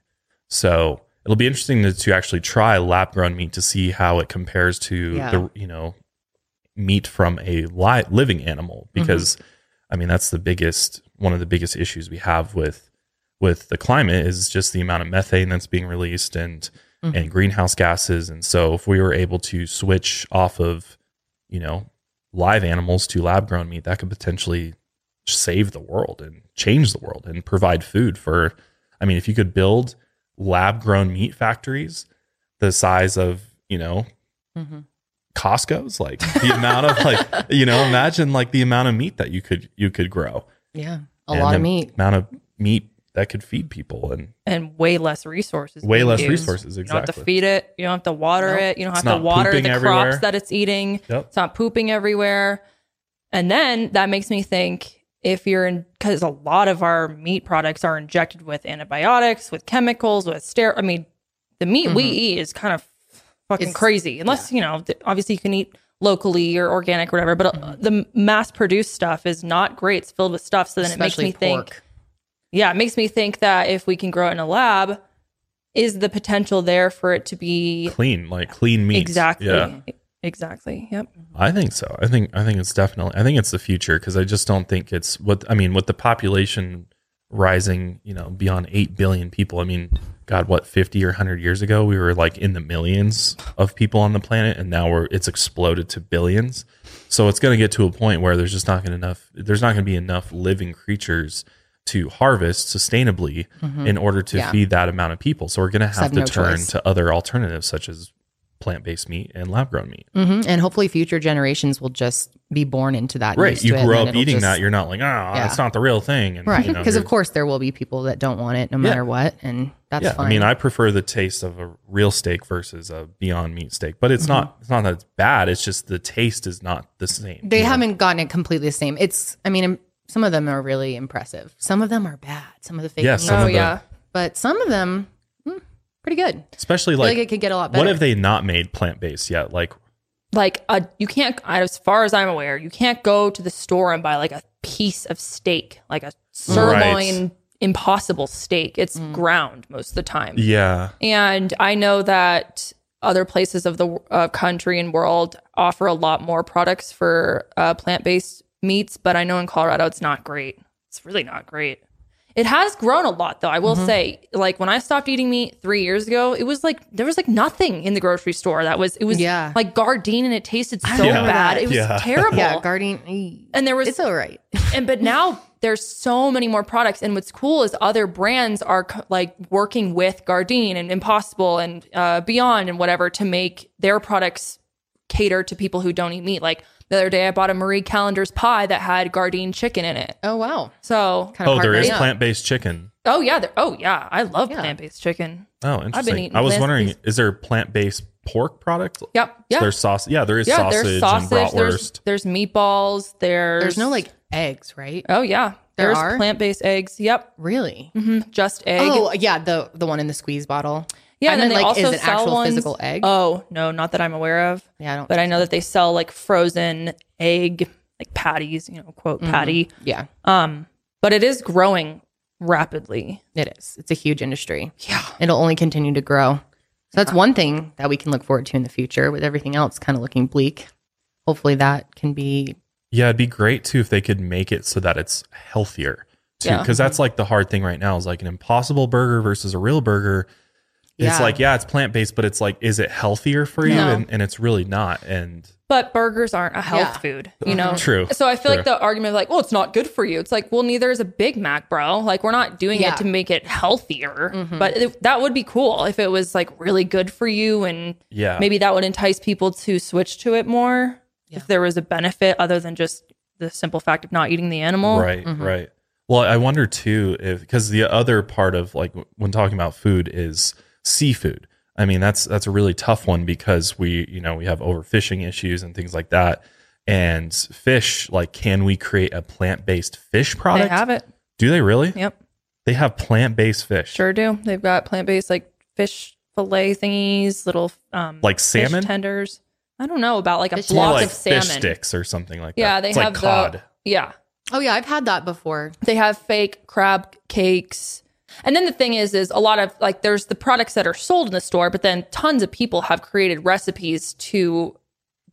Speaker 1: So it'll be interesting to, to actually try lab grown meat to see how it compares to
Speaker 2: Yeah.
Speaker 1: the you know meat from a li- living animal
Speaker 2: Mm-hmm.
Speaker 1: because I mean that's the biggest one of the biggest issues we have with with the climate is just the amount of methane that's being released and
Speaker 2: Mm-hmm.
Speaker 1: and greenhouse gases and so if we were able to switch off of you know live animals to lab grown meat that could potentially save the world and change the world and provide food for i mean if you could build lab grown meat factories the size of you know
Speaker 2: Mm-hmm.
Speaker 1: Costco's. Like the amount of like you know, imagine like the amount of meat that you could you could grow.
Speaker 2: Yeah. A lot of meat.
Speaker 1: Amount of meat that could feed people and
Speaker 3: and way less resources.
Speaker 1: way less resources.
Speaker 3: Exactly you don't have to feed it. You don't have to water
Speaker 2: Nope.
Speaker 3: it. You don't
Speaker 1: It's
Speaker 3: have to water the crops
Speaker 1: everywhere.
Speaker 3: that it's eating.
Speaker 1: Yep.
Speaker 3: It's not pooping everywhere. And then that makes me think if you're in, because a lot of our meat products are injected with antibiotics, with chemicals, with ster. I mean, the meat we eat is kind of fucking
Speaker 2: It's-
Speaker 3: crazy. Unless, you know, obviously you can eat locally or organic or whatever, but uh, the mass produced stuff is not great. It's filled with stuff. So then
Speaker 2: Especially
Speaker 3: it makes me think, yeah, it makes me think that if we can grow it in a lab, is the potential there for it to be
Speaker 1: Clean, like clean meat.
Speaker 3: exactly,
Speaker 1: Yeah.
Speaker 3: Exactly. Yep.
Speaker 1: I think so. I think I think it's definitely I think it's the future because I just don't think it's what I mean with the population rising, you know, beyond 8 billion people. I mean, god, what 50 or 100 years ago we were like in the millions of people on the planet and now we're it's exploded to billions. So it's going to get to a point where there's just not going to enough there's not going to be enough living creatures to harvest sustainably mm-hmm. in order to
Speaker 2: Yeah.
Speaker 1: feed that amount of people. So we're going to have
Speaker 2: have
Speaker 1: to
Speaker 2: no
Speaker 1: turn
Speaker 2: choice.
Speaker 1: to other alternatives such as plant-based meat and lab-grown meat.
Speaker 2: hmm And hopefully future generations will just be born into that.
Speaker 1: Right. You
Speaker 2: to it, and
Speaker 1: grow up eating
Speaker 2: just-
Speaker 1: that. You're not like, oh,
Speaker 2: Yeah.
Speaker 1: it's not the real thing. And,
Speaker 2: Right.
Speaker 1: you know,
Speaker 2: Because of course there will be people that don't want it no
Speaker 1: Yeah.
Speaker 2: matter what. And that's
Speaker 1: yeah.
Speaker 2: fine.
Speaker 1: I mean, I prefer the taste of a real steak versus a Beyond Meat steak, but
Speaker 2: Mm-hmm.
Speaker 1: it's not. It's not that it's bad. It's just the taste is not the same.
Speaker 2: they haven't gotten it completely the same. It's, I mean, some of them are really impressive. Some of them are bad. Some of the fake
Speaker 1: Yeah,
Speaker 2: meat,
Speaker 1: some
Speaker 3: oh
Speaker 1: of the-
Speaker 3: yeah.
Speaker 2: but some of them, pretty good.
Speaker 1: especially
Speaker 2: I feel
Speaker 1: like,
Speaker 2: like it could get a lot better.
Speaker 1: what have they not made plant based yet? Like,
Speaker 3: like a you can't as far as i'm aware you can't go to the store and buy like a piece of steak like a sirloin impossible steak. It's ground most of the time.
Speaker 1: Yeah,
Speaker 3: and i know that other places of the uh, country and world offer a lot more products for uh, plant-based meats but i know in colorado it's not great. It's really not great it has grown a lot though i will
Speaker 2: Mm-hmm.
Speaker 3: say like when i stopped eating meat three years ago it was like there was like nothing in the grocery store that was it was
Speaker 2: Yeah.
Speaker 3: like Gardein and it tasted so
Speaker 1: remember
Speaker 3: bad it was
Speaker 1: Yeah.
Speaker 3: terrible
Speaker 2: yeah, guarding.
Speaker 3: and there was
Speaker 2: It's all right.
Speaker 3: and but now there's so many more products and what's cool is other brands are co- like working with Gardein and Impossible and uh, Beyond and whatever to make their products cater to people who don't eat meat like the other day I bought a Marie Callender's pie that had Gardein chicken in it
Speaker 2: Oh wow.
Speaker 3: so
Speaker 2: Kind of
Speaker 1: oh, there is
Speaker 2: heartbreaking.
Speaker 1: plant based chicken.
Speaker 3: oh yeah there, oh yeah I love
Speaker 2: Yeah.
Speaker 3: plant-based chicken
Speaker 1: Oh, interesting.
Speaker 3: eating
Speaker 1: I was
Speaker 3: plant-based-
Speaker 1: wondering, is there plant based pork product?
Speaker 3: yep yeah
Speaker 1: There's sauce. Yeah, there is
Speaker 3: yeah
Speaker 1: sausage,
Speaker 3: there's sausage
Speaker 1: and bratwurst.
Speaker 3: there's meatballs there's
Speaker 2: There's no like eggs, right?
Speaker 3: oh yeah
Speaker 2: There
Speaker 3: there's
Speaker 2: are?
Speaker 3: plant-based eggs yep
Speaker 2: Really?
Speaker 3: Mhm. just egg
Speaker 2: Oh yeah, the the one in the squeeze bottle.
Speaker 3: Yeah,
Speaker 2: I
Speaker 3: and then they
Speaker 2: like,
Speaker 3: also
Speaker 2: is it
Speaker 3: sell
Speaker 2: actual
Speaker 3: ones-
Speaker 2: physical egg?
Speaker 3: Oh no, not that I'm aware of.
Speaker 2: yeah, I don't.
Speaker 3: But I know that they sell like frozen egg, like patties, you know, quote
Speaker 2: Mm-hmm.
Speaker 3: patty.
Speaker 2: yeah,
Speaker 3: Um, but it is growing rapidly.
Speaker 2: it is. It's a huge industry.
Speaker 3: Yeah.
Speaker 2: It'll only continue to grow. So that's one thing that we can look forward to in the future. With everything else kind of looking bleak, hopefully that can be.
Speaker 1: Yeah, it'd be great too if they could make it so that it's healthier too.
Speaker 3: Yeah.
Speaker 1: Because that's like the hard thing right now is like an impossible burger versus a real burger. It's like, yeah, it's plant based, but it's like, is it healthier for you?
Speaker 3: No.
Speaker 1: And, and it's really not. And
Speaker 3: But burgers aren't a health
Speaker 2: Yeah.
Speaker 3: food, you know?
Speaker 1: True.
Speaker 3: So I feel like the argument of like, well, it's not good for you. It's like, well, neither is a Big Mac, bro. Like, we're not doing
Speaker 2: Yeah.
Speaker 3: it to make it healthier. Mm-hmm. But it, that would be cool if it was like really good for you and
Speaker 1: yeah,
Speaker 3: maybe that would entice people to switch to it more if there was a benefit other than just the simple fact of not eating the animal.
Speaker 1: Right, mm-hmm. right. Well, I wonder too if because the other part of like when talking about food is seafood. I mean, that's that's a really tough one because we, you know, we have overfishing issues and things like that. And fish, like, can we create a plant-based fish product?
Speaker 3: They have it.
Speaker 1: Do they really?
Speaker 3: Yep.
Speaker 1: They have plant-based fish,
Speaker 3: Sure do. They've got plant based like fish fillet thingies, little um
Speaker 1: like
Speaker 3: fish
Speaker 1: salmon,
Speaker 3: tenders. I don't know about like a
Speaker 2: Fish
Speaker 3: block
Speaker 1: like
Speaker 3: of salmon.
Speaker 1: fish sticks or something like
Speaker 3: Yeah,
Speaker 1: that.
Speaker 3: Yeah, they
Speaker 1: it's
Speaker 3: have
Speaker 1: like cod.
Speaker 3: the yeah.
Speaker 2: Oh yeah, I've had that before.
Speaker 3: They have fake crab cakes. And then the thing is, is a lot of like there's the products that are sold in the store, but then tons of people have created recipes to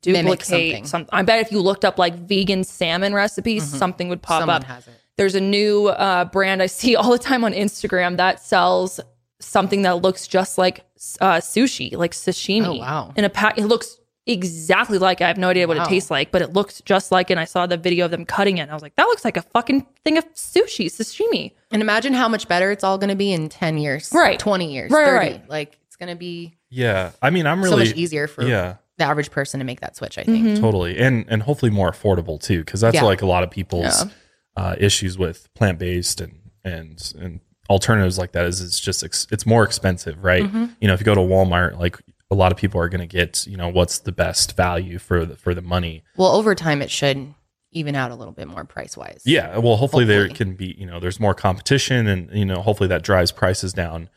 Speaker 3: duplicate
Speaker 2: something.
Speaker 3: some. I bet if you looked up like vegan salmon recipes, something would pop
Speaker 2: Someone
Speaker 3: up. There's a new uh, brand I see all the time on Instagram that sells something that looks just like uh, sushi, like sashimi.
Speaker 2: Oh, wow.
Speaker 3: In a pack, it looks exactly like. it. I have no idea what
Speaker 2: Wow.
Speaker 3: it tastes like, but it looks just like. it. And I saw the video of them cutting it, and I was like, that looks like a fucking thing of sushi, sashimi.
Speaker 2: And imagine how much better it's all going to be in ten years,
Speaker 3: Right.
Speaker 2: Twenty years,
Speaker 3: Right,
Speaker 2: thirty.
Speaker 3: right.
Speaker 2: Like it's going to be
Speaker 1: Yeah. I mean, I'm really.
Speaker 2: so much easier for
Speaker 1: yeah,
Speaker 2: the average person to make that switch. I think.
Speaker 3: Mhm.
Speaker 1: totally, and and hopefully more affordable too, because that's
Speaker 2: Yeah.
Speaker 1: like a lot of people's
Speaker 3: Yeah.
Speaker 1: uh, issues with plant based and and and alternatives like that is it's just ex- it's more expensive, right?
Speaker 2: Mhm.
Speaker 1: You know, if you go to Walmart, like a lot of people are going to get you know what's the best value for the, for the money.
Speaker 2: Well, over time, it should even out a little bit more price wise.
Speaker 1: Yeah, well, hopefully, there can be you know there's more competition, and you know hopefully that drives prices down.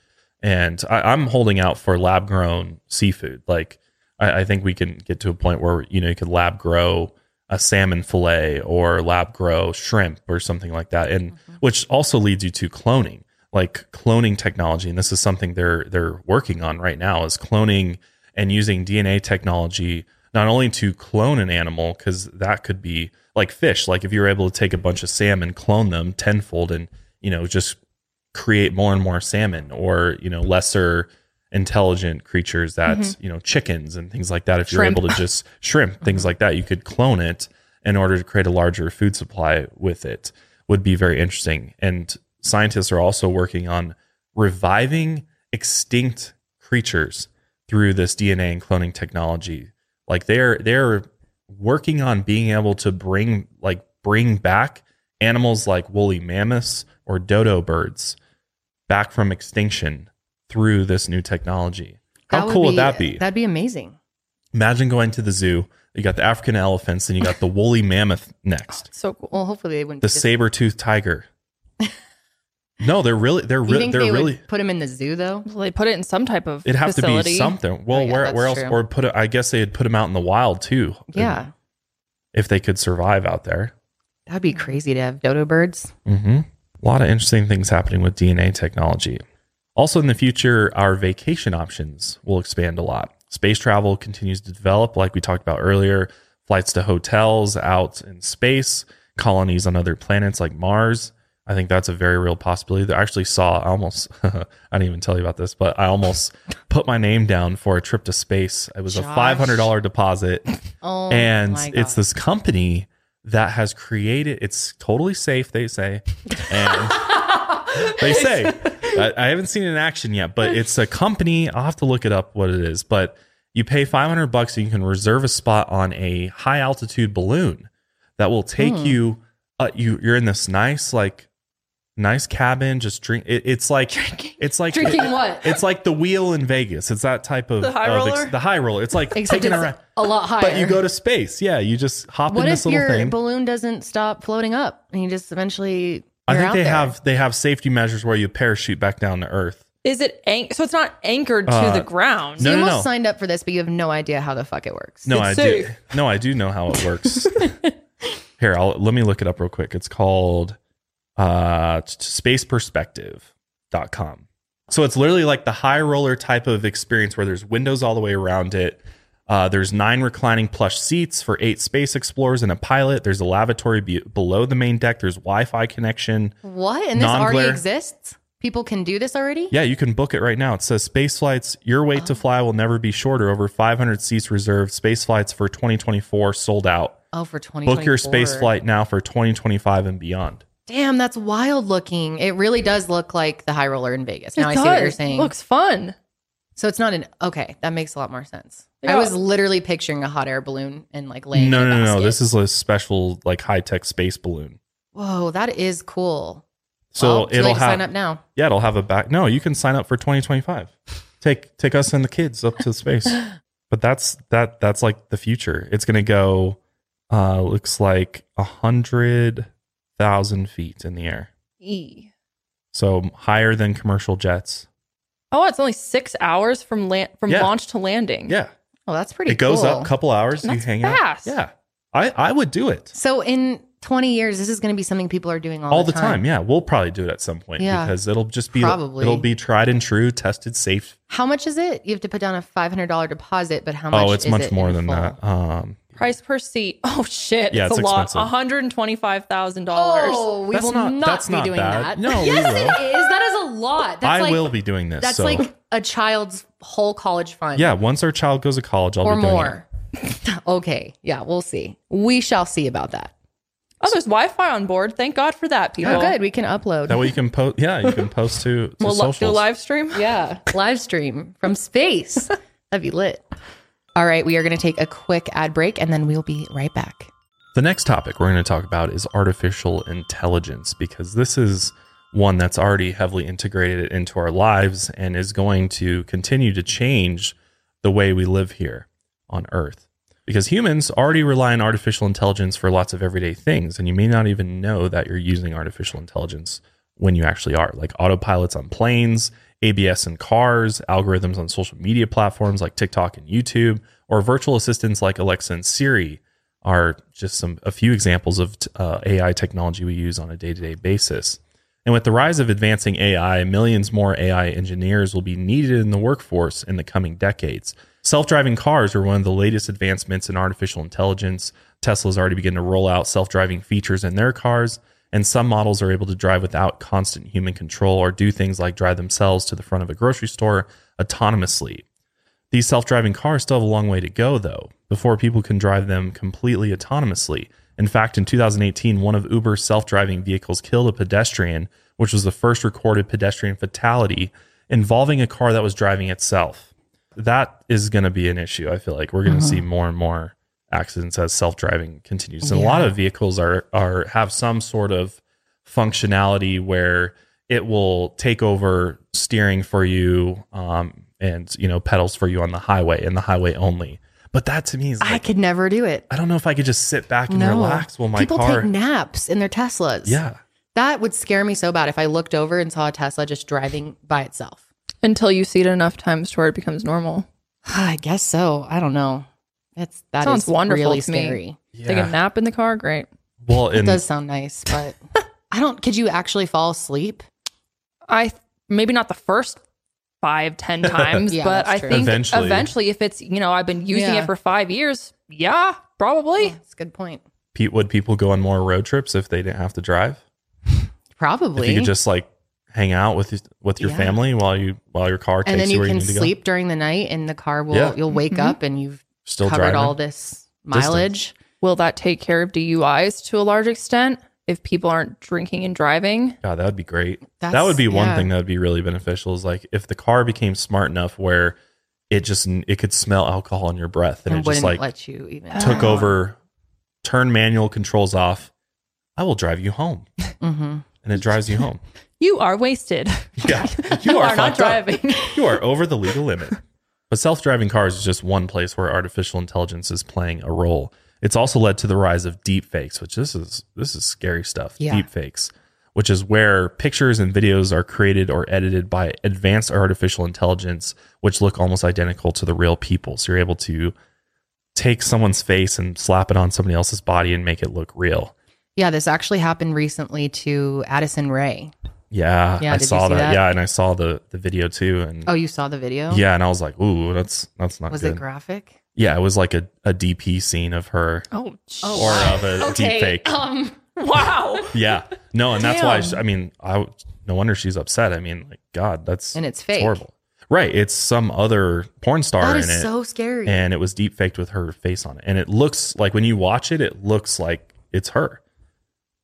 Speaker 1: And I, I'm holding out for lab grown seafood. Like I, I think we can get to a point where you know you could lab grow a salmon fillet or lab grow shrimp or something like that, and mm-hmm. which also leads you to cloning, like cloning technology. And this is something they're they're working on right now is cloning and using DNA technology not only to clone an animal because that could be like fish. Like if you're able to take a bunch of salmon clone them tenfold and you know just create more and more salmon or you know lesser intelligent creatures that mm-hmm. you know chickens and things like that. If
Speaker 3: Shrimp.
Speaker 1: you're able to just shrimp things mm-hmm. like that you could clone it in order to create a larger food supply with it. Would be very interesting. And scientists are also working on reviving extinct creatures through this DNA and cloning technology. Like they're they're working on being able to bring like bring back animals like woolly mammoths or dodo birds back from extinction through this new technology. How
Speaker 2: would
Speaker 1: cool would that be?
Speaker 2: That'd be amazing.
Speaker 1: Imagine going to the zoo. You got the African elephants and you got the woolly mammoth next.
Speaker 3: So cool.
Speaker 2: Well, hopefully they wouldn't.
Speaker 1: The saber toothed tiger. No, they're really they're really they're
Speaker 2: they
Speaker 1: really
Speaker 2: would put them in the zoo though?
Speaker 3: Well, they put it in some type of
Speaker 1: It'd have
Speaker 3: facility.
Speaker 1: to be something. Well,
Speaker 2: Oh, yeah,
Speaker 1: where where else?
Speaker 2: true.
Speaker 1: Or put it? I guess they'd put them out in the wild too.
Speaker 2: Yeah,
Speaker 1: if they could survive out there.
Speaker 2: that'd be crazy to have dodo birds.
Speaker 1: Mm-hmm. A lot of interesting things happening with DNA technology. Also, in the future, our vacation options will expand a lot. Space travel continues to develop, like we talked about earlier. Flights to hotels out in space, colonies on other planets like Mars. I think that's a very real possibility. I actually saw, I almost, I didn't even tell you about this, but I almost put my name down for a trip to space. It was a $500 deposit.
Speaker 2: Oh,
Speaker 1: and it's this company that has created it's totally safe they say and they say I, I haven't seen it in action yet but it's a company i'll have to look it up what it is but you pay 500 bucks and you can reserve a spot on a high altitude balloon that will take
Speaker 2: Hmm.
Speaker 1: you uh, you you're in this nice like nice cabin just drink it, it's like drinking, it's like
Speaker 2: Drinking what?
Speaker 1: it's like the wheel in vegas it's that type of
Speaker 3: The high
Speaker 1: of
Speaker 3: roller?
Speaker 1: the high roller it's like
Speaker 2: Except
Speaker 1: taking
Speaker 2: it's
Speaker 1: around
Speaker 2: a lot higher.
Speaker 1: but you go to space. Yeah, you just hop
Speaker 2: What
Speaker 1: in
Speaker 2: if
Speaker 1: this little
Speaker 2: your
Speaker 1: thing.
Speaker 2: balloon doesn't stop floating up and you just eventually?
Speaker 1: I think they
Speaker 2: there?
Speaker 1: have they have safety measures where you parachute back down to Earth.
Speaker 3: Is it an- so? It's not anchored to
Speaker 1: Uh,
Speaker 3: the ground.
Speaker 2: So
Speaker 1: No,
Speaker 2: you
Speaker 1: no,
Speaker 2: almost
Speaker 1: no.
Speaker 2: signed up for this, but you have no idea how the fuck it works.
Speaker 1: No,
Speaker 3: It's
Speaker 1: I do. No, I do know how it works. Here, I'll let me look it up real quick. It's called uh spaceperspective.com. So it's literally like the high roller type of experience where there's windows all the way around it. Uh, there's nine reclining plush seats for eight space explorers and a pilot. There's a lavatory be- below the main deck. There's Wi-Fi connection.
Speaker 2: What? And this already exists? People can do this already?
Speaker 1: Yeah, you can book it right now. It says space flights. Your wait to fly will never be shorter. Over 500 seats reserved. Space flights for 2024 sold out.
Speaker 2: Oh, for 20
Speaker 1: Book your space flight now for 2025 and beyond.
Speaker 2: Damn, that's wild looking. It really does look like the high roller in Vegas. Now
Speaker 3: It
Speaker 2: I see what you're
Speaker 3: does.
Speaker 2: saying.
Speaker 3: Looks fun.
Speaker 2: so it's not an okay. That makes a lot more sense. I was literally picturing a hot air balloon and like laying.
Speaker 1: No,
Speaker 2: in
Speaker 1: no, no, no. This is a special, like high tech space balloon.
Speaker 2: whoa. That is cool.
Speaker 1: So
Speaker 2: Well,
Speaker 1: it'll have.
Speaker 2: sign up now.
Speaker 1: Yeah, it'll have a back. No, you can sign up for 2025. Take take us and the kids up to space. But that's that. That's like the future. It's gonna go. Uh, looks like a hundred thousand feet in the air.
Speaker 3: E.
Speaker 1: So higher than commercial jets.
Speaker 3: Oh, it's only six hours from land from
Speaker 1: Yeah.
Speaker 3: launch to landing.
Speaker 1: Yeah,
Speaker 2: Oh, that's pretty.
Speaker 1: it goes up a couple hours.
Speaker 3: That's
Speaker 1: you hang
Speaker 3: fast.
Speaker 1: out. Yeah, I I would do it
Speaker 2: So in 20 years, this is going to be something people are doing all,
Speaker 1: all the time. Yeah, we'll probably do it at some point
Speaker 2: Yeah.
Speaker 1: because it'll just be
Speaker 2: Probably.
Speaker 1: it'll be tried and true, tested, safe.
Speaker 2: How much is it? You have to put down a $500 deposit, but how much?
Speaker 1: Oh, it's
Speaker 2: is
Speaker 1: much
Speaker 2: it
Speaker 1: more than
Speaker 2: full?
Speaker 1: that. Um,
Speaker 3: Price per seat. Oh shit.
Speaker 1: Yeah,
Speaker 3: it's,
Speaker 1: it's
Speaker 3: a lot. One hundred and twenty five thousand dollars.
Speaker 2: Oh, we
Speaker 1: That's
Speaker 2: will
Speaker 1: not-
Speaker 2: not,
Speaker 1: that's
Speaker 2: be
Speaker 1: not
Speaker 2: doing
Speaker 1: bad.
Speaker 2: that.
Speaker 1: No, we
Speaker 2: yes,
Speaker 1: will.
Speaker 2: it is. That is a lot. That's
Speaker 1: I
Speaker 2: like,
Speaker 1: will be doing this.
Speaker 2: That's
Speaker 1: so.
Speaker 2: like a child's whole college fund.
Speaker 1: yeah, once our child goes to college, I'll
Speaker 2: or
Speaker 1: be doing
Speaker 2: more. okay. Yeah, we'll see. We shall see about that.
Speaker 3: Oh, there's Wi-Fi on board. Thank God for that, people.
Speaker 2: Oh, good. We can upload.
Speaker 1: That way you can post. Yeah, you can post to, to
Speaker 3: We'll lo- do live stream.
Speaker 2: Yeah, live stream from space. That'd be lit. All right, we are going to take a quick ad break and then we'll be right back.
Speaker 1: The next topic we're going to talk about is artificial intelligence because this is one that's already heavily integrated into our lives and is going to continue to change the way we live here on Earth. Because humans already rely on artificial intelligence for lots of everyday things, and you may not even know that you're using artificial intelligence when you actually are, like autopilots on planes, ABS in cars, algorithms on social media platforms like TikTok and YouTube, or virtual assistants like Alexa and Siri are just some a few examples of uh, AI technology we use on a day-to-day basis. And with the rise of advancing AI, millions more AI engineers will be needed in the workforce in the coming decades. Self-driving cars are one of the latest advancements in artificial intelligence. Tesla's already begun to roll out self-driving features in their cars, and some models are able to drive without constant human control or do things like drive themselves to the front of a grocery store autonomously. These self driving cars still have a long way to go, though, before people can drive them completely autonomously. In fact, in 2018, one of Uber's self driving vehicles killed a pedestrian, which was the first recorded pedestrian fatality involving a car that was driving itself. That is going to be an issue. I feel like we're going to mm-hmm. see more and more accidents as self driving continues. And a lot of vehicles are, are have some sort of functionality where it will take over steering for you um, and you know pedals for you on the highway and the highway only. But that to me is
Speaker 2: I could never do it.
Speaker 1: I don't know if I could just sit back and
Speaker 2: No.
Speaker 1: relax while my
Speaker 2: People
Speaker 1: car.
Speaker 2: take naps in their Teslas.
Speaker 1: yeah,
Speaker 2: That would scare me so bad if I looked over and saw a Tesla just driving by itself.
Speaker 3: Until you see it enough times to where it becomes normal.
Speaker 2: I guess so. I don't know. That's that
Speaker 3: Sounds
Speaker 2: is
Speaker 3: wonderful
Speaker 2: really
Speaker 3: to me.
Speaker 2: scary.
Speaker 3: Take a nap in the car, great.
Speaker 1: Well,
Speaker 2: It does sound nice, but I don't could you actually fall asleep?
Speaker 3: I maybe not the first five, ten times,
Speaker 2: Yeah,
Speaker 3: but I
Speaker 2: true.
Speaker 3: think
Speaker 1: Eventually.
Speaker 3: eventually. if it's you know I've been using
Speaker 2: Yeah.
Speaker 3: it for five years, yeah, probably.
Speaker 2: That's a good point.
Speaker 1: Pete, would people go on more road trips if they didn't have to drive?
Speaker 2: Probably.
Speaker 1: If you could just like hang out with with your
Speaker 2: Yeah.
Speaker 1: family while you while your car takes
Speaker 2: and then
Speaker 1: you
Speaker 2: you
Speaker 1: where
Speaker 2: can
Speaker 1: you need
Speaker 2: sleep during the night and the car will
Speaker 1: Yeah.
Speaker 2: you'll wake
Speaker 3: Mhm.
Speaker 2: up and you've
Speaker 1: Still
Speaker 2: covered
Speaker 1: driving.
Speaker 2: all this mileage.
Speaker 3: Will that take care of DUIs to a large extent if people aren't drinking and driving?
Speaker 1: God, that would be great. that would be one
Speaker 2: yeah.
Speaker 1: thing that would be really beneficial. Is like if the car became smart enough where it just it could smell alcohol in your breath and,
Speaker 2: And
Speaker 1: it just like
Speaker 2: let you even
Speaker 1: took over, turn manual controls off. I will drive you home,
Speaker 2: hmm
Speaker 1: and it drives you home.
Speaker 3: You are wasted.
Speaker 1: Yeah, you are,
Speaker 3: not
Speaker 1: fucked up.
Speaker 3: driving.
Speaker 1: You are over the legal limit. But self-driving cars is just one place where artificial intelligence is playing a role. It's also led to the rise of deep fakes, which this is this is scary stuff.
Speaker 2: Yeah.
Speaker 1: Deep fakes, which is where pictures and videos are created or edited by advanced artificial intelligence, which look almost identical to the real people. So you're able to take someone's face and slap it on somebody else's body and make it look real.
Speaker 2: Yeah, this actually happened recently to Addison Rae.
Speaker 1: Yeah,
Speaker 2: Yeah,
Speaker 1: I saw that.
Speaker 2: that?
Speaker 1: Yeah, and I saw the the video too. And
Speaker 2: Oh, you saw the video?
Speaker 1: yeah, and I was like, ooh, that's that's not
Speaker 2: Was
Speaker 1: good.
Speaker 2: it graphic?
Speaker 1: Yeah, it was like a, a DP scene of her
Speaker 3: Oh,
Speaker 2: Oh,
Speaker 1: or
Speaker 2: wow.
Speaker 1: of a deep fake.
Speaker 2: Um,
Speaker 3: wow.
Speaker 1: Yeah. No, and that's why, she, I mean, I, no wonder she's upset. I mean, like, God, that's
Speaker 2: and it's fake.
Speaker 1: horrible. Right. It's some other porn star
Speaker 2: That
Speaker 1: in
Speaker 2: is
Speaker 1: it.
Speaker 2: so scary.
Speaker 1: and it was deep faked with her face on it. And it looks like when you watch it, it looks like it's her.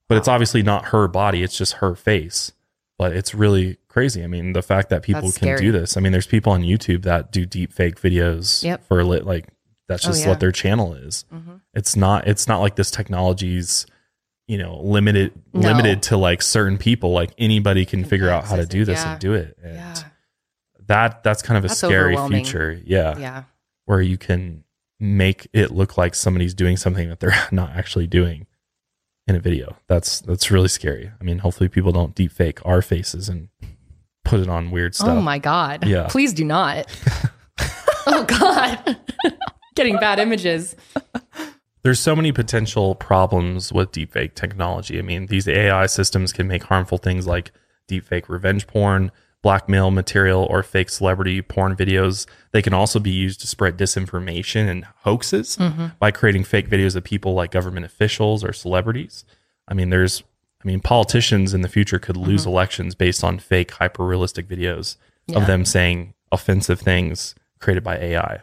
Speaker 1: But it's obviously not her body, it's just her face. But it's really crazy. I mean, the fact that people
Speaker 2: That's
Speaker 1: can
Speaker 2: scary.
Speaker 1: do this. I mean, there's people on YouTube that do deep fake videos
Speaker 2: Yep.
Speaker 1: for lit like that's
Speaker 2: Oh,
Speaker 1: just
Speaker 2: yeah.
Speaker 1: what their channel is.
Speaker 2: Mhm.
Speaker 1: It's not it's not like this technology's you know limited
Speaker 2: No.
Speaker 1: limited to like certain people like anybody can
Speaker 2: Can
Speaker 1: figure out how to
Speaker 2: access
Speaker 1: do this
Speaker 2: yeah.
Speaker 1: and do it and
Speaker 2: Yeah.
Speaker 1: that that's kind of a
Speaker 2: That's
Speaker 1: scary
Speaker 2: overwhelming.
Speaker 1: future yeah
Speaker 2: Yeah.
Speaker 1: where you can make it look like somebody's doing something that they're not actually doing in a video. That's that's really scary. I mean, hopefully people don't deep fake our faces and put it on weird oh stuff.
Speaker 2: Oh my God.
Speaker 1: Yeah.
Speaker 2: Please do not. oh God. Getting bad images.
Speaker 1: There's so many potential problems with deepfake technology. I mean, these AI systems can make harmful things like deepfake revenge porn, blackmail material, or fake celebrity porn videos. They can also be used to spread disinformation and hoaxes mm-hmm. by creating fake videos of people like government officials or celebrities. I mean, there's, I mean, politicians in the future could lose mm-hmm. elections based on fake, hyper realistic videos
Speaker 2: Yeah.
Speaker 1: of them saying offensive things created by AI.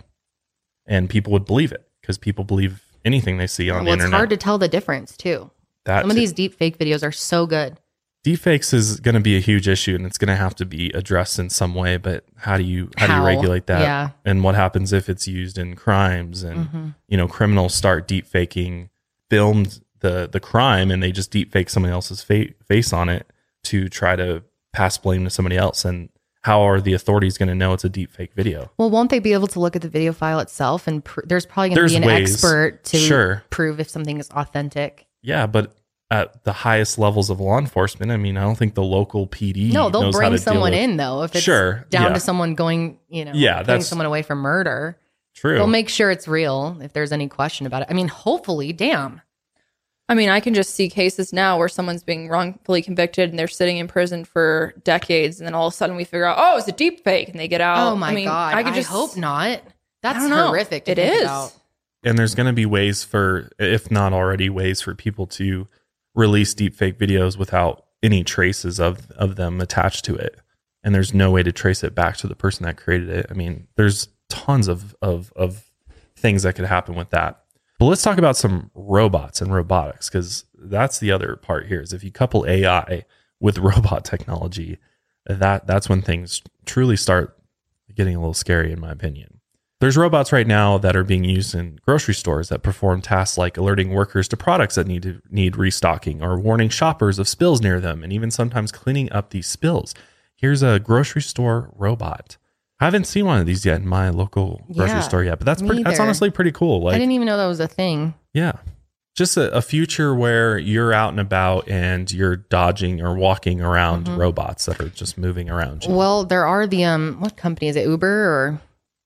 Speaker 1: And people would believe it because people believe anything they see on
Speaker 2: Well,
Speaker 1: the internet.
Speaker 2: it's hard to tell the difference too.
Speaker 1: that
Speaker 2: Some of these deep fake videos are so good.
Speaker 1: Deepfakes is going to be a huge issue and it's going to have to be addressed in some way but how do you how, do you regulate that
Speaker 2: Yeah.
Speaker 1: and what happens if it's used in crimes and
Speaker 2: Mhm.
Speaker 1: you know criminals start deepfaking filmed the the crime and they just deepfake somebody else's fa- face on it to try to pass blame to somebody else and how are the authorities going to know it's a deepfake video
Speaker 2: Well, won't they be able to look at the video file itself and pr- there's probably going to be an
Speaker 1: ways.
Speaker 2: expert to
Speaker 1: Sure.
Speaker 2: prove if something is authentic.
Speaker 1: yeah but at the highest levels of law enforcement i mean i don't think the local pd
Speaker 2: No, they'll
Speaker 1: knows how
Speaker 2: bring
Speaker 1: to
Speaker 2: someone
Speaker 1: with-
Speaker 2: in though if it's
Speaker 1: Sure,
Speaker 2: down
Speaker 1: yeah.
Speaker 2: to someone going, you know,
Speaker 1: Yeah,
Speaker 2: putting
Speaker 1: that's-
Speaker 2: someone away for murder.
Speaker 1: true
Speaker 2: They'll make sure it's real if there's any question about it. I mean, hopefully, damn.
Speaker 3: I mean, I can just see cases now where someone's being wrongfully convicted and they're sitting in prison for decades, and then all of a sudden we figure out, oh, it's a deep fake, and they get out.
Speaker 2: oh my
Speaker 3: I mean,
Speaker 2: god!
Speaker 3: I
Speaker 2: I,
Speaker 3: could just
Speaker 2: hope not. That's horrific. To
Speaker 3: It
Speaker 2: think
Speaker 3: is.
Speaker 2: about.
Speaker 1: and there's going to be ways for if not already ways for people to release deepfake videos without any traces of of them attached to it. And there's no way to trace it back to the person that created it. I mean there's tons of of of things that could happen with that. But let's talk about some robots and robotics because that's the other part here is if you couple ai with robot technology that that's when things truly start getting a little scary in my opinion there's robots right now that are being used in grocery stores that perform tasks like alerting workers to products that need to need restocking or warning shoppers of spills near them and even sometimes cleaning up these spills. Here's a grocery store robot. I haven't seen one of these yet in my local grocery
Speaker 2: Yeah,
Speaker 1: store yet, but that's pretty, that's honestly pretty cool. Like I
Speaker 2: didn't even know that was a thing.
Speaker 1: yeah. Just a, a future where you're out and about and you're dodging or walking around
Speaker 2: Mm-hmm.
Speaker 1: robots that are just moving around you.
Speaker 2: Well, there are the um, what company is it? Uber or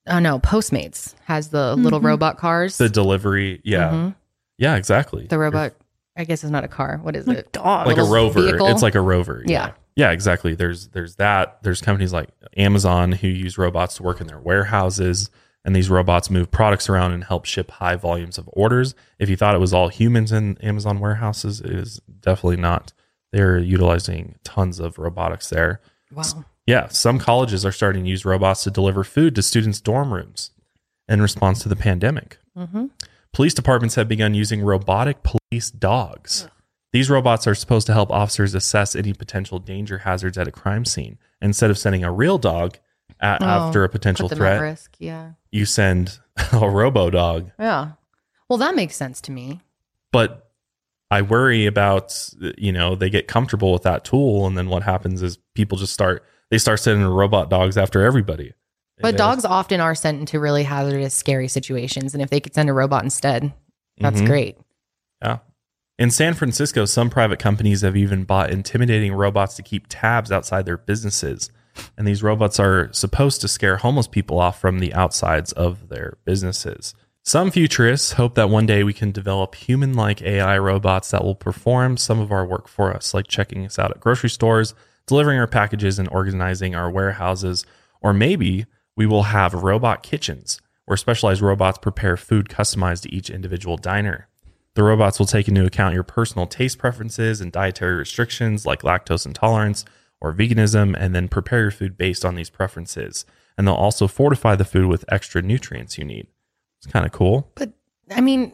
Speaker 2: oh no, Postmates has the little robot cars.
Speaker 1: the delivery, yeah.
Speaker 2: Mhm.
Speaker 1: Yeah, exactly.
Speaker 2: The robot. I guess it's not a car. What is it?
Speaker 3: A dog.
Speaker 1: like a
Speaker 2: little
Speaker 1: rover.
Speaker 2: vehicle.
Speaker 1: It's like a rover.
Speaker 2: Yeah.
Speaker 1: Yeah, exactly. There's there's that. There's companies like Amazon who use robots to work in their warehouses and these robots move products around and help ship high volumes of orders. If you thought it was all humans in Amazon warehouses, it is definitely not. They're utilizing tons of robotics there.
Speaker 2: Wow.
Speaker 1: Yeah, some colleges are starting to use robots to deliver food to students' dorm rooms in response to the pandemic.
Speaker 2: hmm
Speaker 1: Police departments have begun using robotic police dogs. These robots are supposed to help officers assess any potential danger hazards at a crime scene. Instead of sending a real dog a-
Speaker 2: Oh,
Speaker 1: after a potential
Speaker 2: Put them at
Speaker 1: threat,
Speaker 2: risk. Yeah.
Speaker 1: you send a robo dog.
Speaker 2: Yeah. Well, that makes sense to me.
Speaker 1: But I worry about, you know, they get comfortable with that tool. And then what happens is people just start, they start sending robot dogs after everybody.
Speaker 2: But dogs often are sent into really hazardous, scary situations, and if they could send a robot instead, that's
Speaker 1: Mhm.
Speaker 2: great.
Speaker 1: Yeah. In San Francisco, some private companies have even bought intimidating robots to keep tabs outside their businesses. And these robots are supposed to scare homeless people off from the outsides of their businesses. Some futurists hope that one day we can develop human like AI robots that will perform some of our work for us, like checking us out at grocery stores, delivering our packages, and organizing our warehouses. Or maybe we will have robot kitchens where specialized robots prepare food customized to each individual diner. The robots will take into account your personal taste preferences and dietary restrictions like lactose intolerance or veganism, and then prepare your food based on these preferences. And they'll also fortify the food with extra nutrients you need. It's kind of cool.
Speaker 2: But I mean,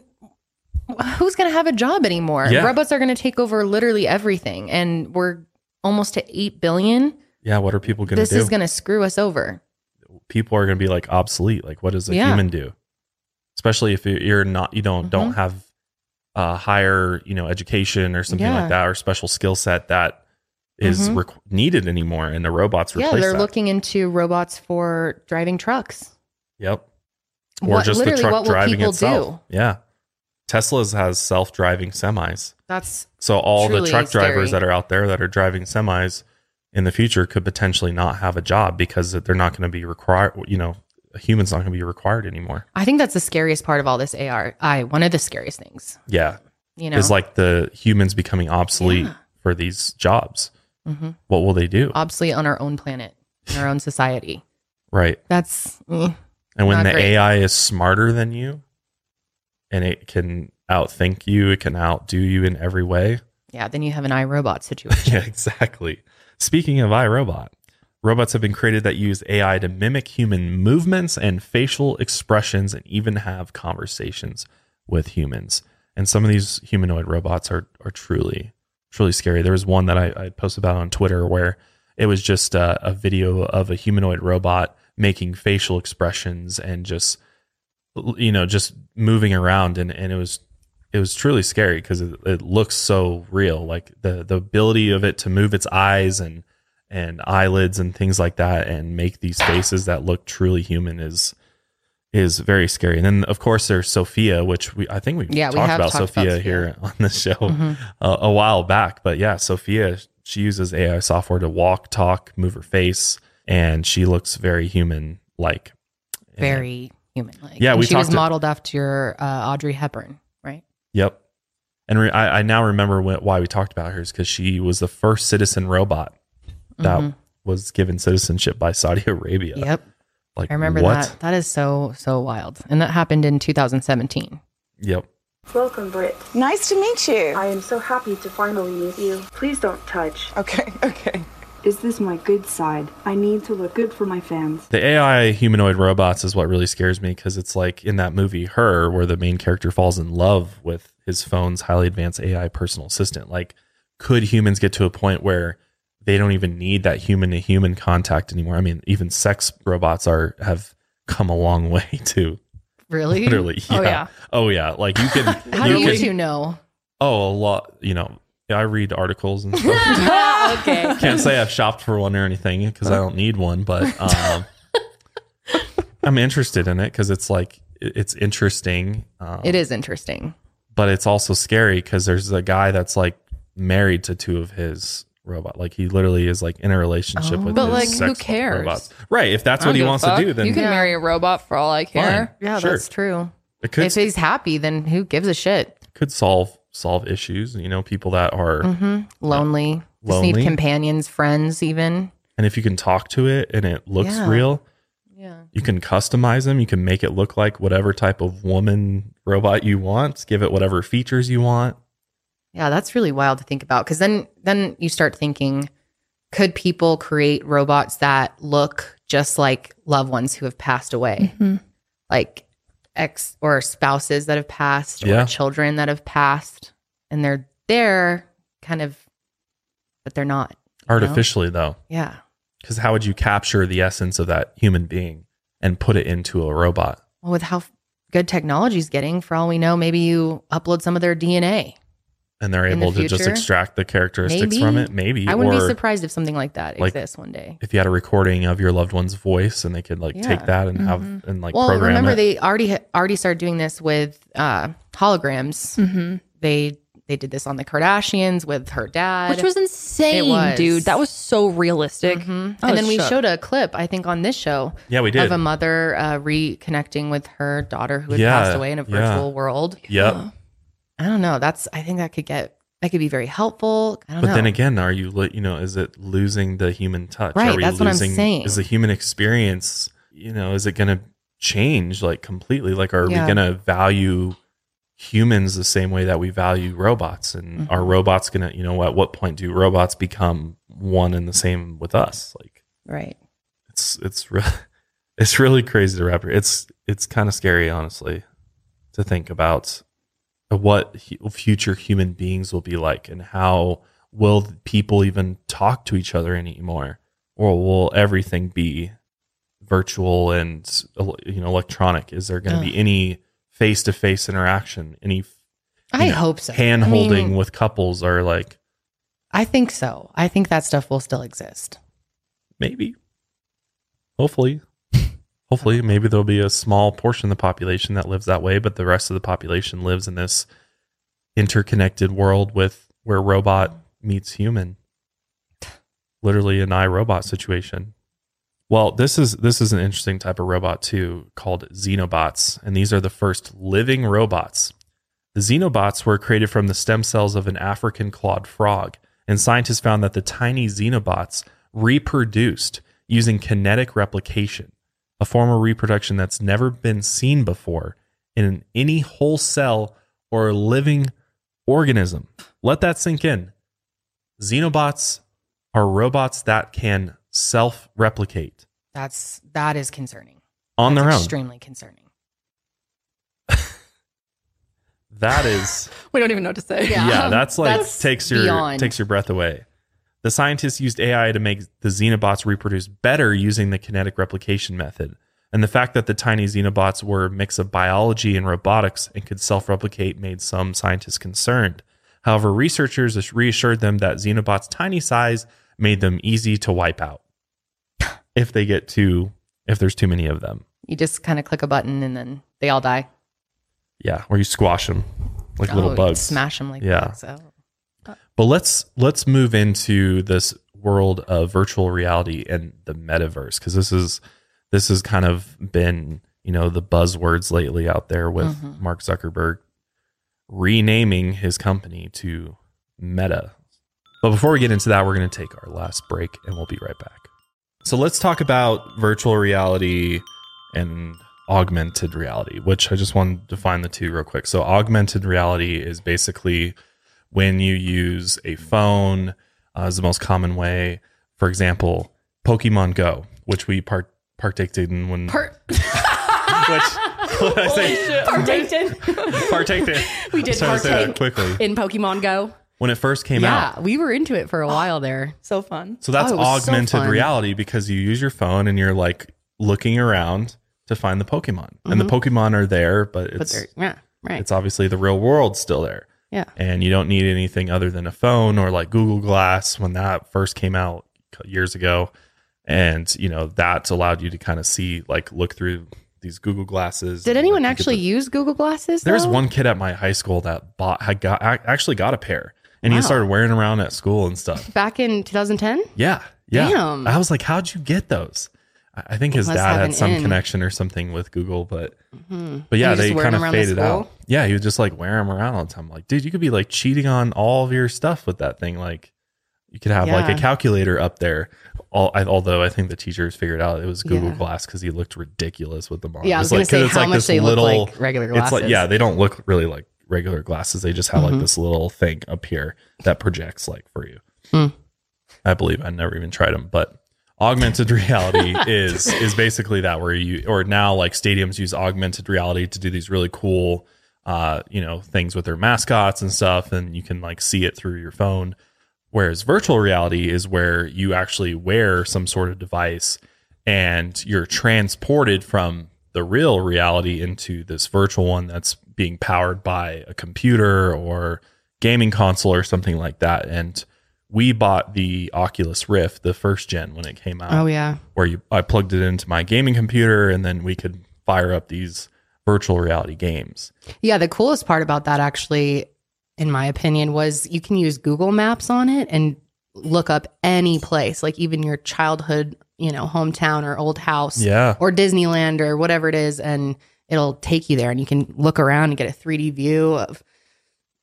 Speaker 2: who's going to have a job anymore?
Speaker 1: Yeah.
Speaker 2: Robots are going to take over literally everything, and we're almost to eight billion.
Speaker 1: Yeah, what are people going to do?
Speaker 2: This is going to screw us over.
Speaker 1: people are going to be like obsolete. Like, what does a
Speaker 2: Yeah.
Speaker 1: human do? Especially if you're not, you don't don't
Speaker 2: Mhm.
Speaker 1: have a higher, you know, education or something
Speaker 2: Yeah.
Speaker 1: like that, or special skill set that is
Speaker 2: Mhm.
Speaker 1: requ- needed anymore, and the robots replace Yeah,
Speaker 2: they're
Speaker 1: that.
Speaker 2: looking into robots for driving trucks.
Speaker 1: Yep. Or
Speaker 2: What-
Speaker 1: just the truck
Speaker 2: what will
Speaker 1: driving
Speaker 2: people
Speaker 1: itself.
Speaker 2: do?
Speaker 1: Yeah. Tesla's has self-driving semis.
Speaker 2: That's
Speaker 1: So all the truck drivers that are out there that are driving semis in the future could potentially not have a job because they're not going to be required, you know, a human's not going to be required anymore.
Speaker 2: I think that's the scariest part of all this AR. I one of the scariest things.
Speaker 1: Yeah.
Speaker 2: You know,
Speaker 1: Is like the humans becoming obsolete
Speaker 2: Yeah.
Speaker 1: for these jobs.
Speaker 2: Mhm.
Speaker 1: What will they do?
Speaker 2: obsolete on our own planet, in our own society.
Speaker 1: right.
Speaker 2: That's mm,
Speaker 1: And when the
Speaker 2: great.
Speaker 1: AI is smarter than you and it can outthink you, it can outdo you in every way.
Speaker 2: yeah. Then you have an I, Robot situation.
Speaker 1: Yeah, exactly. Speaking of I, Robot, robots have been created that use AI to mimic human movements and facial expressions and even have conversations with humans. And some of these humanoid robots are are truly truly scary. There was one that I, I posted about on Twitter where it was just a, a video of a humanoid robot making facial expressions and just you know just moving around and, and it was it was truly scary because it, it looks so real like the the ability of it to move its eyes and and eyelids and things like that and make these faces that look truly human is is very scary. And then of course there's Sophia, which we I think we
Speaker 2: Yeah,
Speaker 1: talked
Speaker 2: have
Speaker 1: about
Speaker 2: talked
Speaker 1: Sophia
Speaker 2: about
Speaker 1: here on the show
Speaker 2: Mm-hmm.
Speaker 1: uh, a while back. But yeah, Sophia she uses AI software to walk, talk, move her face, and she looks very human like.
Speaker 2: Very human like.
Speaker 1: Yeah, we
Speaker 2: she was
Speaker 1: talked to-
Speaker 2: modeled after uh, Audrey Hepburn, right?
Speaker 1: Yep. And re- I, I now remember wh- why we talked about her is because she was the first citizen robot that was given citizenship by Saudi Arabia.
Speaker 2: Mm-hmm. Yep.
Speaker 1: Like
Speaker 2: I remember
Speaker 1: what?
Speaker 2: that. That is so so wild. And that happened in 2017.
Speaker 1: Yep.
Speaker 4: Welcome, Britt.
Speaker 5: Nice to meet you.
Speaker 4: I am so happy to finally meet you. Please don't touch.
Speaker 5: Okay, okay.
Speaker 4: Is this my good side? I need to look good for my fans.
Speaker 1: The AI humanoid robots is what really scares me because it's like in that movie Her, where the main character falls in love with his phone's highly advanced AI personal assistant. Like, could humans get to a point where they don't even need that human to human contact anymore? I mean, even sex robots are have come a long way too.
Speaker 2: Really?
Speaker 1: Literally,
Speaker 3: Oh, yeah.
Speaker 1: oh yeah. Like you can,
Speaker 2: How
Speaker 1: you
Speaker 2: do you
Speaker 1: can,
Speaker 2: two know?
Speaker 1: oh a lot. You know, I read articles and stuff.
Speaker 2: okay.
Speaker 1: Can't say I've shopped for one or anything because I don't need one, but um, I'm interested in it because it's like it- it's interesting, um,
Speaker 2: It is interesting.
Speaker 1: but it's also scary because there's a guy that's like married to two of his robot. Like he literally is like in a relationship with.
Speaker 3: But,
Speaker 1: his
Speaker 3: like, who
Speaker 1: sex
Speaker 3: cares?
Speaker 1: Robots. Right? If that's what he wants to do, then
Speaker 3: you can
Speaker 2: Yeah.
Speaker 3: marry a robot for all I care.
Speaker 2: Yeah,
Speaker 1: Sure.
Speaker 2: that's true.
Speaker 1: it could
Speaker 2: If he's happy, then who gives a shit?
Speaker 1: could solve solve issues. You know, people that are
Speaker 2: hmm Lonely. Just
Speaker 1: Lonely.
Speaker 2: need companions, friends, even.
Speaker 1: and if you can talk to it and it looks
Speaker 2: Yeah.
Speaker 1: real,
Speaker 2: Yeah.
Speaker 1: you can customize them. You can make it look like whatever type of woman robot you want. Give it whatever features you want.
Speaker 2: Yeah, that's really wild to think about because then then you start thinking, could people create robots that look just like loved ones who have passed away,
Speaker 3: Mhm.
Speaker 2: like ex or spouses that have passed, or children that have passed, and they're there, kind of, but they're not.
Speaker 1: Artificially though,
Speaker 2: Yeah,
Speaker 1: because how would you capture the essence of that human being and put it into a robot?
Speaker 2: well, with how good technology's getting, for all we know, maybe you upload some of their DNA.
Speaker 1: And they're
Speaker 2: In the
Speaker 1: able to just extract the characteristics
Speaker 2: Maybe.
Speaker 1: from it. Maybe.
Speaker 2: I wouldn't
Speaker 1: or
Speaker 2: be surprised if something like that
Speaker 1: like,
Speaker 2: exists one day.
Speaker 1: if you had a recording of your loved one's voice and they could like
Speaker 2: Yeah. Mm-hmm.
Speaker 1: take that and have and like
Speaker 2: well,
Speaker 1: program
Speaker 2: remember
Speaker 1: it.
Speaker 2: they already ha- already started doing this with uh, holograms.
Speaker 3: Mm-hmm.
Speaker 2: They they did this on the Kardashians with her dad,
Speaker 3: Which was insane,
Speaker 2: was.
Speaker 3: dude. That was so realistic.
Speaker 2: Mhm.
Speaker 3: I
Speaker 2: and
Speaker 3: was
Speaker 2: then we
Speaker 3: shook.
Speaker 2: showed a clip, I think, on this show
Speaker 1: yeah, we did.
Speaker 2: of a mother uh, reconnecting with her daughter who had
Speaker 1: Yeah,
Speaker 2: passed away in a
Speaker 1: yeah.
Speaker 2: virtual world.
Speaker 1: yep.
Speaker 2: I don't know. That's I think that could get that could be very helpful. I don't
Speaker 1: But
Speaker 2: know.
Speaker 1: then again, are you you know is it losing the human touch?
Speaker 2: Right,
Speaker 1: Are we
Speaker 2: that's what I'm saying.
Speaker 1: Is the human experience you know is it going to change like completely? Like, are
Speaker 2: Yeah.
Speaker 1: we going to value humans the same way that we value robots? And
Speaker 2: Mm-hmm.
Speaker 1: are robots going to you know at what point do robots become one and the same with us? Like
Speaker 2: right.
Speaker 1: it's it's re- it's really crazy to wrap. It's it's kind of scary, honestly, to think about what hu- future human beings will be like and how will people even talk to each other anymore, or will everything be virtual and you know electronic? Is there going to be any face to face interaction? Any
Speaker 2: I
Speaker 1: know,
Speaker 2: hope so.
Speaker 1: hand
Speaker 2: I mean,
Speaker 1: holding with couples? Or like
Speaker 2: I think so. I think that stuff will still exist.
Speaker 1: maybe, hopefully. Hopefully, maybe there'll be a small portion of the population that lives that way, but the rest of the population lives in this interconnected world with where robot meets human. Literally an I, Robot situation. Well, this is this is an interesting type of robot too, called xenobots, and these are the first living robots. The xenobots were created from the stem cells of an African clawed frog, and scientists found that the tiny xenobots reproduced using kinetic replication, a form of reproduction that's never been seen before in any whole cell or living organism. Let that sink in. Xenobots are robots that can self replicate
Speaker 2: That's that is concerning.
Speaker 1: on
Speaker 2: That's
Speaker 1: their own.
Speaker 2: Extremely concerning.
Speaker 1: that is
Speaker 3: We don't even know what to say.
Speaker 1: yeah, that's like
Speaker 2: That's
Speaker 1: takes your
Speaker 2: beyond.
Speaker 1: takes your breath away. The scientists used AI to make the xenobots reproduce better using the kinetic replication method. And the fact that the tiny xenobots were a mix of biology and robotics and could self-replicate made some scientists concerned. However, researchers reassured them that xenobots' tiny size made them easy to wipe out if they get too if there's too many of them.
Speaker 2: You just kind of click a button and then they all die.
Speaker 1: Yeah, or you squash them like little
Speaker 2: Oh, you
Speaker 1: bugs.
Speaker 2: Smash them like
Speaker 1: Yeah.
Speaker 2: that. So
Speaker 1: But let's let's move into this world of virtual reality and the metaverse because this is this has kind of been you know the buzzwords lately out there with
Speaker 2: Mm-hmm.
Speaker 1: Mark Zuckerberg renaming his company to Meta. But before we get into that, we're going to take our last break and we'll be right back. So let's talk about virtual reality and augmented reality, which I just want to define the two real quick. So augmented reality is basically when you use a phone uh, is the most common way. For example, Pokemon Go, which we part partaked in when
Speaker 2: Per-
Speaker 1: which what did I say
Speaker 6: Partaked
Speaker 1: partaked in.
Speaker 6: We did
Speaker 1: I was trying to say that
Speaker 6: partake.
Speaker 1: quickly
Speaker 6: in Pokemon Go.
Speaker 1: when it first came out.
Speaker 2: yeah, we were into it for a while there.
Speaker 3: So fun.
Speaker 1: So that's
Speaker 2: Oh, it was so
Speaker 1: augmented reality because you use your phone and you're like looking around to find the Pokemon, and the Pokemon are there, but
Speaker 2: Mm-hmm. But
Speaker 1: it's
Speaker 2: yeah, right.
Speaker 1: it's obviously the real world still there.
Speaker 2: Yeah.
Speaker 1: and you don't need anything other than a phone or like Google Glass when that first came out years ago. And you know that's allowed you to kind of see, like, look through these Google glasses.
Speaker 2: Did anyone
Speaker 1: like,
Speaker 2: actually
Speaker 1: the-
Speaker 2: use Google Glasses?
Speaker 1: There's
Speaker 2: though?
Speaker 1: one kid at my high school that bought had got actually got a pair, and he started wearing around at school and stuff.
Speaker 2: back in 2010.
Speaker 1: Yeah, yeah.
Speaker 2: Damn.
Speaker 1: I was like, how'd you get those? I think his
Speaker 2: Must
Speaker 1: dad
Speaker 2: have
Speaker 1: had some
Speaker 2: in.
Speaker 1: connection or something with Google, but
Speaker 2: Mhm.
Speaker 1: but yeah,
Speaker 2: And you
Speaker 1: they
Speaker 2: wear
Speaker 1: kind
Speaker 2: them
Speaker 1: of
Speaker 2: around the
Speaker 1: faded out.
Speaker 2: school?
Speaker 1: Yeah, he would just like wear them around all the time. Like, dude, you could be like cheating on all of your stuff with that thing. Like, you could have like a calculator up there. All, I, although I think the teachers figured out it was Google
Speaker 2: Yeah.
Speaker 1: Glass because he looked ridiculous with them on.
Speaker 2: Yeah, I
Speaker 1: It's
Speaker 2: was gonna
Speaker 1: like-
Speaker 2: say
Speaker 1: it's
Speaker 2: how
Speaker 1: like
Speaker 2: much
Speaker 1: this
Speaker 2: they look like regular
Speaker 1: It's
Speaker 2: glasses.
Speaker 1: like yeah, they don't look really like regular glasses. They just have like this little thing up here that projects like for you.
Speaker 2: Hmm.
Speaker 1: I believe I never even tried them, but augmented reality is is basically that where you or now like stadiums use augmented reality to do these really cool uh you know things with their mascots and stuff and you can like see it through your phone. Whereas virtual reality is where you actually wear some sort of device and you're transported from the real reality into this virtual one that's being powered by a computer or gaming console or something like that. And we bought the Oculus Rift, the first gen when it came out
Speaker 2: Oh yeah.
Speaker 1: where you I plugged it into my gaming computer and then we could fire up these virtual reality games.
Speaker 2: Yeah, the coolest part about that actually in my opinion was you can use Google Maps on it and look up any place, like even your childhood, you know, hometown or old house
Speaker 1: Yeah.
Speaker 2: or Disneyland or whatever it is and it'll take you there and you can look around and get a 3D view of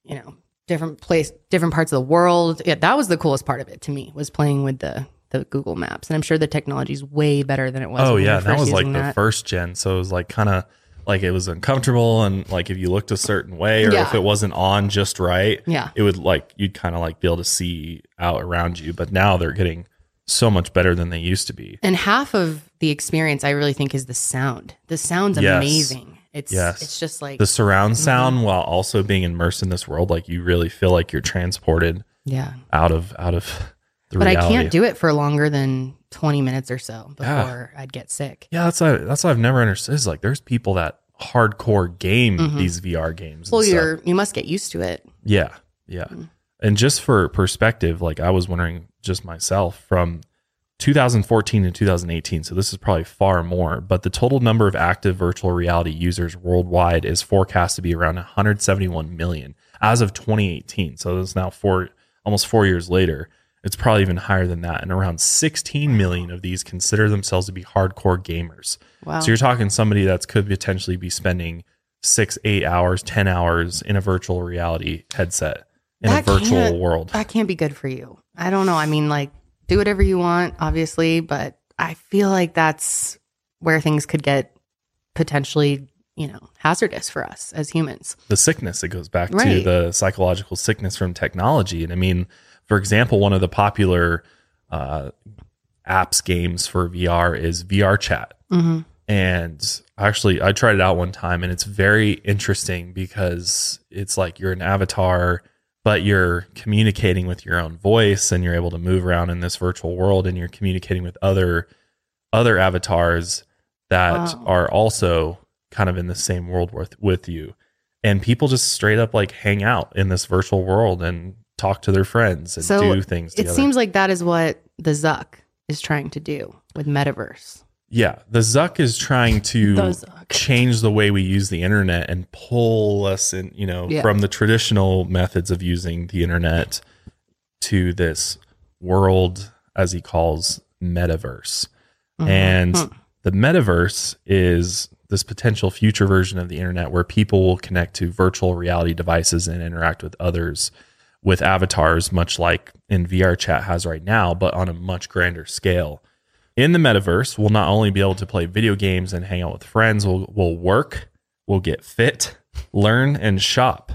Speaker 2: you know, different place different parts of the world. Yeah, that was the coolest part of it to me was playing with the the Google Maps. And I'm sure the technology is way better than it was.
Speaker 1: Oh yeah, that was like
Speaker 2: using
Speaker 1: the first gen, so it was like kind of like it was uncomfortable and like if you looked a certain way or
Speaker 2: Yeah.
Speaker 1: if it wasn't on just right,
Speaker 2: Yeah.
Speaker 1: it would like you'd kind of like be able to see out around you. But now they're getting so much better than they used to be.
Speaker 2: And half of the experience I really think is the sound. The sound's
Speaker 1: Yes.
Speaker 2: amazing. It's
Speaker 1: Yes.
Speaker 2: it's just like
Speaker 1: The surround
Speaker 2: Mm-hmm.
Speaker 1: sound while also being immersed in this world, like you really feel like you're transported
Speaker 2: yeah.
Speaker 1: out of out of the
Speaker 2: But
Speaker 1: reality.
Speaker 2: I can't do it for longer than 20 minutes or so before
Speaker 1: Yeah.
Speaker 2: I'd get sick.
Speaker 1: Yeah, that's what, that's what I've never understood. Is like there's people that hardcore game these VR games.
Speaker 2: Mm-hmm. Well, you're you must get used to it.
Speaker 1: yeah, yeah. And just for perspective, like I was wondering just myself from 2014 and 2018. So this is probably far more, but the total number of active virtual reality users worldwide is forecast to be around 171 million as of 2018. So it's now four almost four years later. It's probably even higher than that. And around 16 million of these consider themselves to be hardcore gamers.
Speaker 2: Wow.
Speaker 1: So you're talking somebody that could potentially be spending six, eight hours, 10 hours in a virtual reality headset in
Speaker 2: That
Speaker 1: a virtual world.
Speaker 2: That can't be good for you. I don't know. I mean, like, do whatever you want, obviously, but I feel like that's where things could get potentially, you know, hazardous for us as humans.
Speaker 1: the sickness, it goes back to the psychological sickness from technology. And I mean, for example, one of the popular uh, apps games for VR is VR chat.
Speaker 2: Mm-hmm.
Speaker 1: And actually I tried it out one time and it's very interesting because it's like you're an avatar but you're communicating with your own voice and you're able to move around in this virtual world and you're communicating with other other avatars that
Speaker 2: Wow.
Speaker 1: are also kind of in the same world with with you and people just straight up like hang out in this virtual world and talk to their friends and
Speaker 2: So
Speaker 1: do things
Speaker 2: It seems like that is what the Zuck is trying to do with metaverse.
Speaker 1: Yeah, the Zuck is trying to. Change the way we use the internet and pull us in, you know,
Speaker 2: Yeah.
Speaker 1: from the traditional methods of using the internet to this world, as he calls metaverse.
Speaker 2: Mm-hmm.
Speaker 1: And
Speaker 2: Hmm.
Speaker 1: the metaverse is this potential future version of the internet where people will connect to virtual reality devices and interact with others with avatars, much like in VR chat has right now, but on a much grander scale. In the metaverse, we'll not only be able to play video games and hang out with friends, we'll, we'll work, we'll get fit, learn, and shop.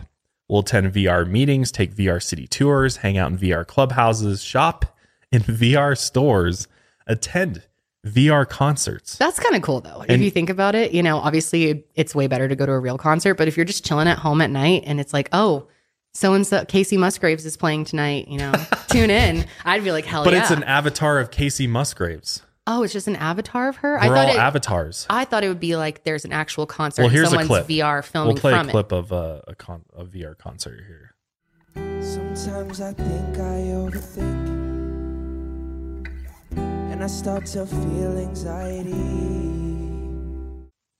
Speaker 1: We'll attend VR meetings, take VR city tours, hang out in VR clubhouses, shop in VR stores, attend VR concerts.
Speaker 2: That's kind of cool though. if you think about it, you know, obviously it's way better to go to a real concert, but if you're just chilling at home at night and it's like, oh, so and so Kacey Musgraves is playing tonight, you know, tune in. I'd be like, hell
Speaker 1: But
Speaker 2: yeah.
Speaker 1: it's an avatar of Kacey Musgraves.
Speaker 2: Oh, it's just an avatar of her.
Speaker 1: We're
Speaker 2: I thought
Speaker 1: all
Speaker 2: it,
Speaker 1: avatars.
Speaker 2: I thought it would be like there's an actual concert.
Speaker 1: Well,
Speaker 2: and
Speaker 1: here's a
Speaker 2: someone's
Speaker 1: clip.
Speaker 2: VR filming
Speaker 1: We'll play
Speaker 2: from
Speaker 1: a clip of a, a, con- a VR concert here.
Speaker 7: Sometimes I think I overthink. And I start to feel anxiety.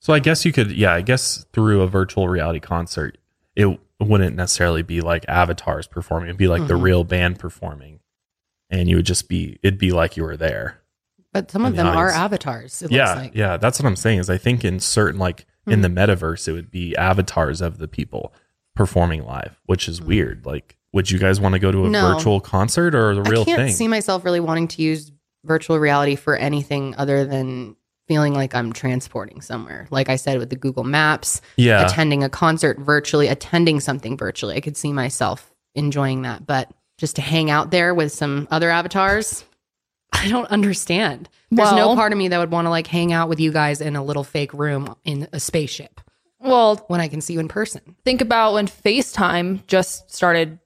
Speaker 1: So I guess you could, yeah, I guess through a virtual reality concert, it wouldn't necessarily be like avatars performing. It'd be like the
Speaker 2: Mhm.
Speaker 1: real band performing, and you would just be, it'd be like you were there.
Speaker 2: But some of them are avatars. It
Speaker 1: yeah,
Speaker 2: looks like.
Speaker 1: yeah, that's what I'm saying. Is I think in certain like in
Speaker 2: Hmm.
Speaker 1: the metaverse, it would be avatars of the people performing live, which is weird. Like, would you guys want to go to a.
Speaker 2: No.
Speaker 1: virtual concert or the real
Speaker 2: I can't
Speaker 1: thing?
Speaker 2: see myself really wanting to use virtual reality for anything other than feeling like I'm transporting somewhere. Like I said with the Google Maps,
Speaker 1: yeah,
Speaker 2: attending a concert virtually, attending something virtually. I could see myself enjoying that, but just to hang out there with some other avatars, I don't understand. There's no part of me that would want to like hang out with you guys in a little fake room in a spaceship
Speaker 3: Well,
Speaker 2: when I can see you in person.
Speaker 3: think about when FaceTime just started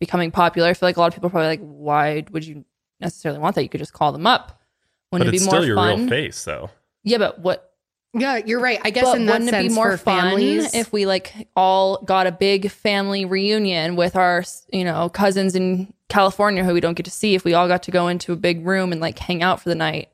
Speaker 3: becoming popular. I feel like a lot of people are probably like, why would you necessarily want that? You could just call them up. Wouldn't
Speaker 1: but
Speaker 3: it
Speaker 1: it's
Speaker 3: be more
Speaker 1: still your
Speaker 3: fun?
Speaker 1: real face, though.
Speaker 3: Yeah, but what?
Speaker 2: Yeah, you're right. I guess
Speaker 3: But
Speaker 2: in that
Speaker 3: wouldn't
Speaker 2: sense
Speaker 3: it be more
Speaker 2: for
Speaker 3: fun
Speaker 2: families,
Speaker 3: if we like all got a big family reunion with our, you know, cousins in California who we don't get to see? If we all got to go into a big room and like hang out for the night.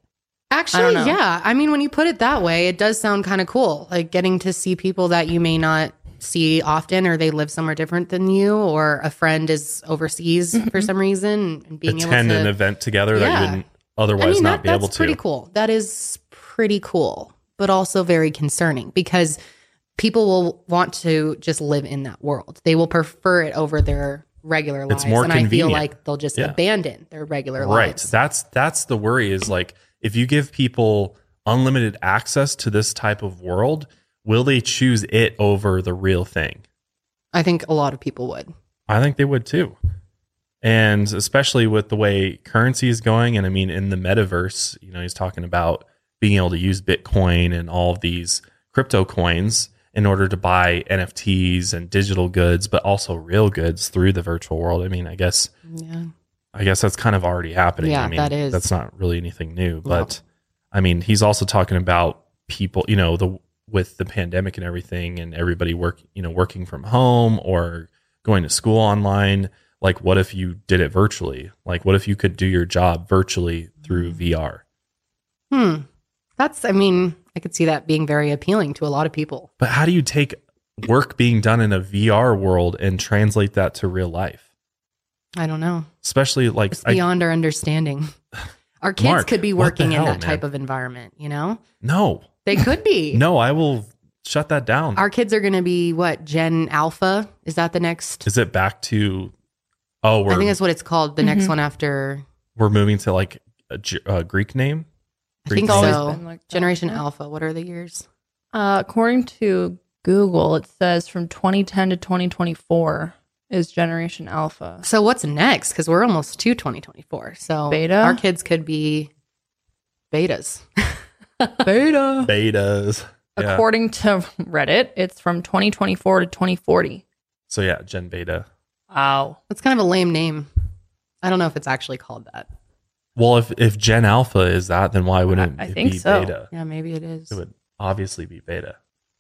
Speaker 2: Actually,
Speaker 3: know.
Speaker 2: yeah. I mean, when you put it that way, it does sound kind of cool. Like getting to see people that you may not see often, or they live somewhere different than you, or a friend is overseas
Speaker 3: Mm-hmm.
Speaker 2: for some reason, and being
Speaker 1: Attend
Speaker 2: able
Speaker 1: an event together that you wouldn't otherwise
Speaker 2: I mean,
Speaker 1: not
Speaker 2: that,
Speaker 1: be able to.
Speaker 2: That's pretty cool. That is pretty cool, but also very concerning because people will want to just live in that world. They will prefer it over their regular lives,
Speaker 1: It's more
Speaker 2: and I feel
Speaker 1: convenient.
Speaker 2: like they'll just
Speaker 1: Yeah.
Speaker 2: abandon their regular lives.
Speaker 1: right that's that's the worry is like if you give people unlimited access to this type of world will they choose it over the real thing
Speaker 2: I think a lot of people would.
Speaker 1: i think they would too and especially with the way currency is going and i mean in the metaverse you know he's talking about being able to use bitcoin and all of these crypto coins in order to buy nfts and digital goods but also real goods through the virtual world i mean i guess
Speaker 2: Yeah.
Speaker 1: I guess that's kind of already happening.
Speaker 2: Yeah,
Speaker 1: I mean,
Speaker 2: that is.
Speaker 1: That's not really anything new, but I mean, he's also talking about people, you know, the with the pandemic and everything, and everybody work, you know, working from home or going to school online. Like, what if you did it virtually? Like, what if you could do your job virtually through VR?
Speaker 2: Hmm. That's, I mean, I could see that being very appealing to a lot of people.
Speaker 1: But how do you take work being done in a VR world and translate that to real life?
Speaker 2: I don't know.
Speaker 1: Especially like,
Speaker 2: It's
Speaker 1: I,
Speaker 2: beyond our understanding. Our kids
Speaker 1: Mark,
Speaker 2: could be
Speaker 1: what the
Speaker 2: working in
Speaker 1: hell,
Speaker 2: that type of environment, you know?
Speaker 1: no,
Speaker 2: They could be.
Speaker 1: no, I will shut that down.
Speaker 2: Our kids are going to be what? Gen Alpha? Is that the next?
Speaker 1: Is it back to? Oh, we're
Speaker 2: I think that's what it's called. The next
Speaker 3: Mhm.
Speaker 2: one after.
Speaker 1: we're moving to like a Greek name.
Speaker 2: I think
Speaker 3: It's always
Speaker 2: so.
Speaker 3: been like that.
Speaker 2: Generation Alpha. What are the years?
Speaker 3: Uh, according to Google, it says from 2010 to 2024 is Generation Alpha.
Speaker 2: So what's next? Because we're almost to 2024. So
Speaker 3: Beta?
Speaker 2: Our kids could be betas.
Speaker 3: Beta.
Speaker 1: Betas. Yeah.
Speaker 3: According to Reddit, it's from 2024 to 2040.
Speaker 1: So yeah, Gen Beta.
Speaker 3: Wow.
Speaker 2: That's kind of a lame name. I don't know if it's actually called that.
Speaker 1: Well, if if Gen Alpha is that, then why wouldn't
Speaker 3: I- I
Speaker 1: it
Speaker 3: think
Speaker 1: be
Speaker 3: so.
Speaker 1: Beta?
Speaker 2: Yeah, maybe it is.
Speaker 1: It would obviously be Beta.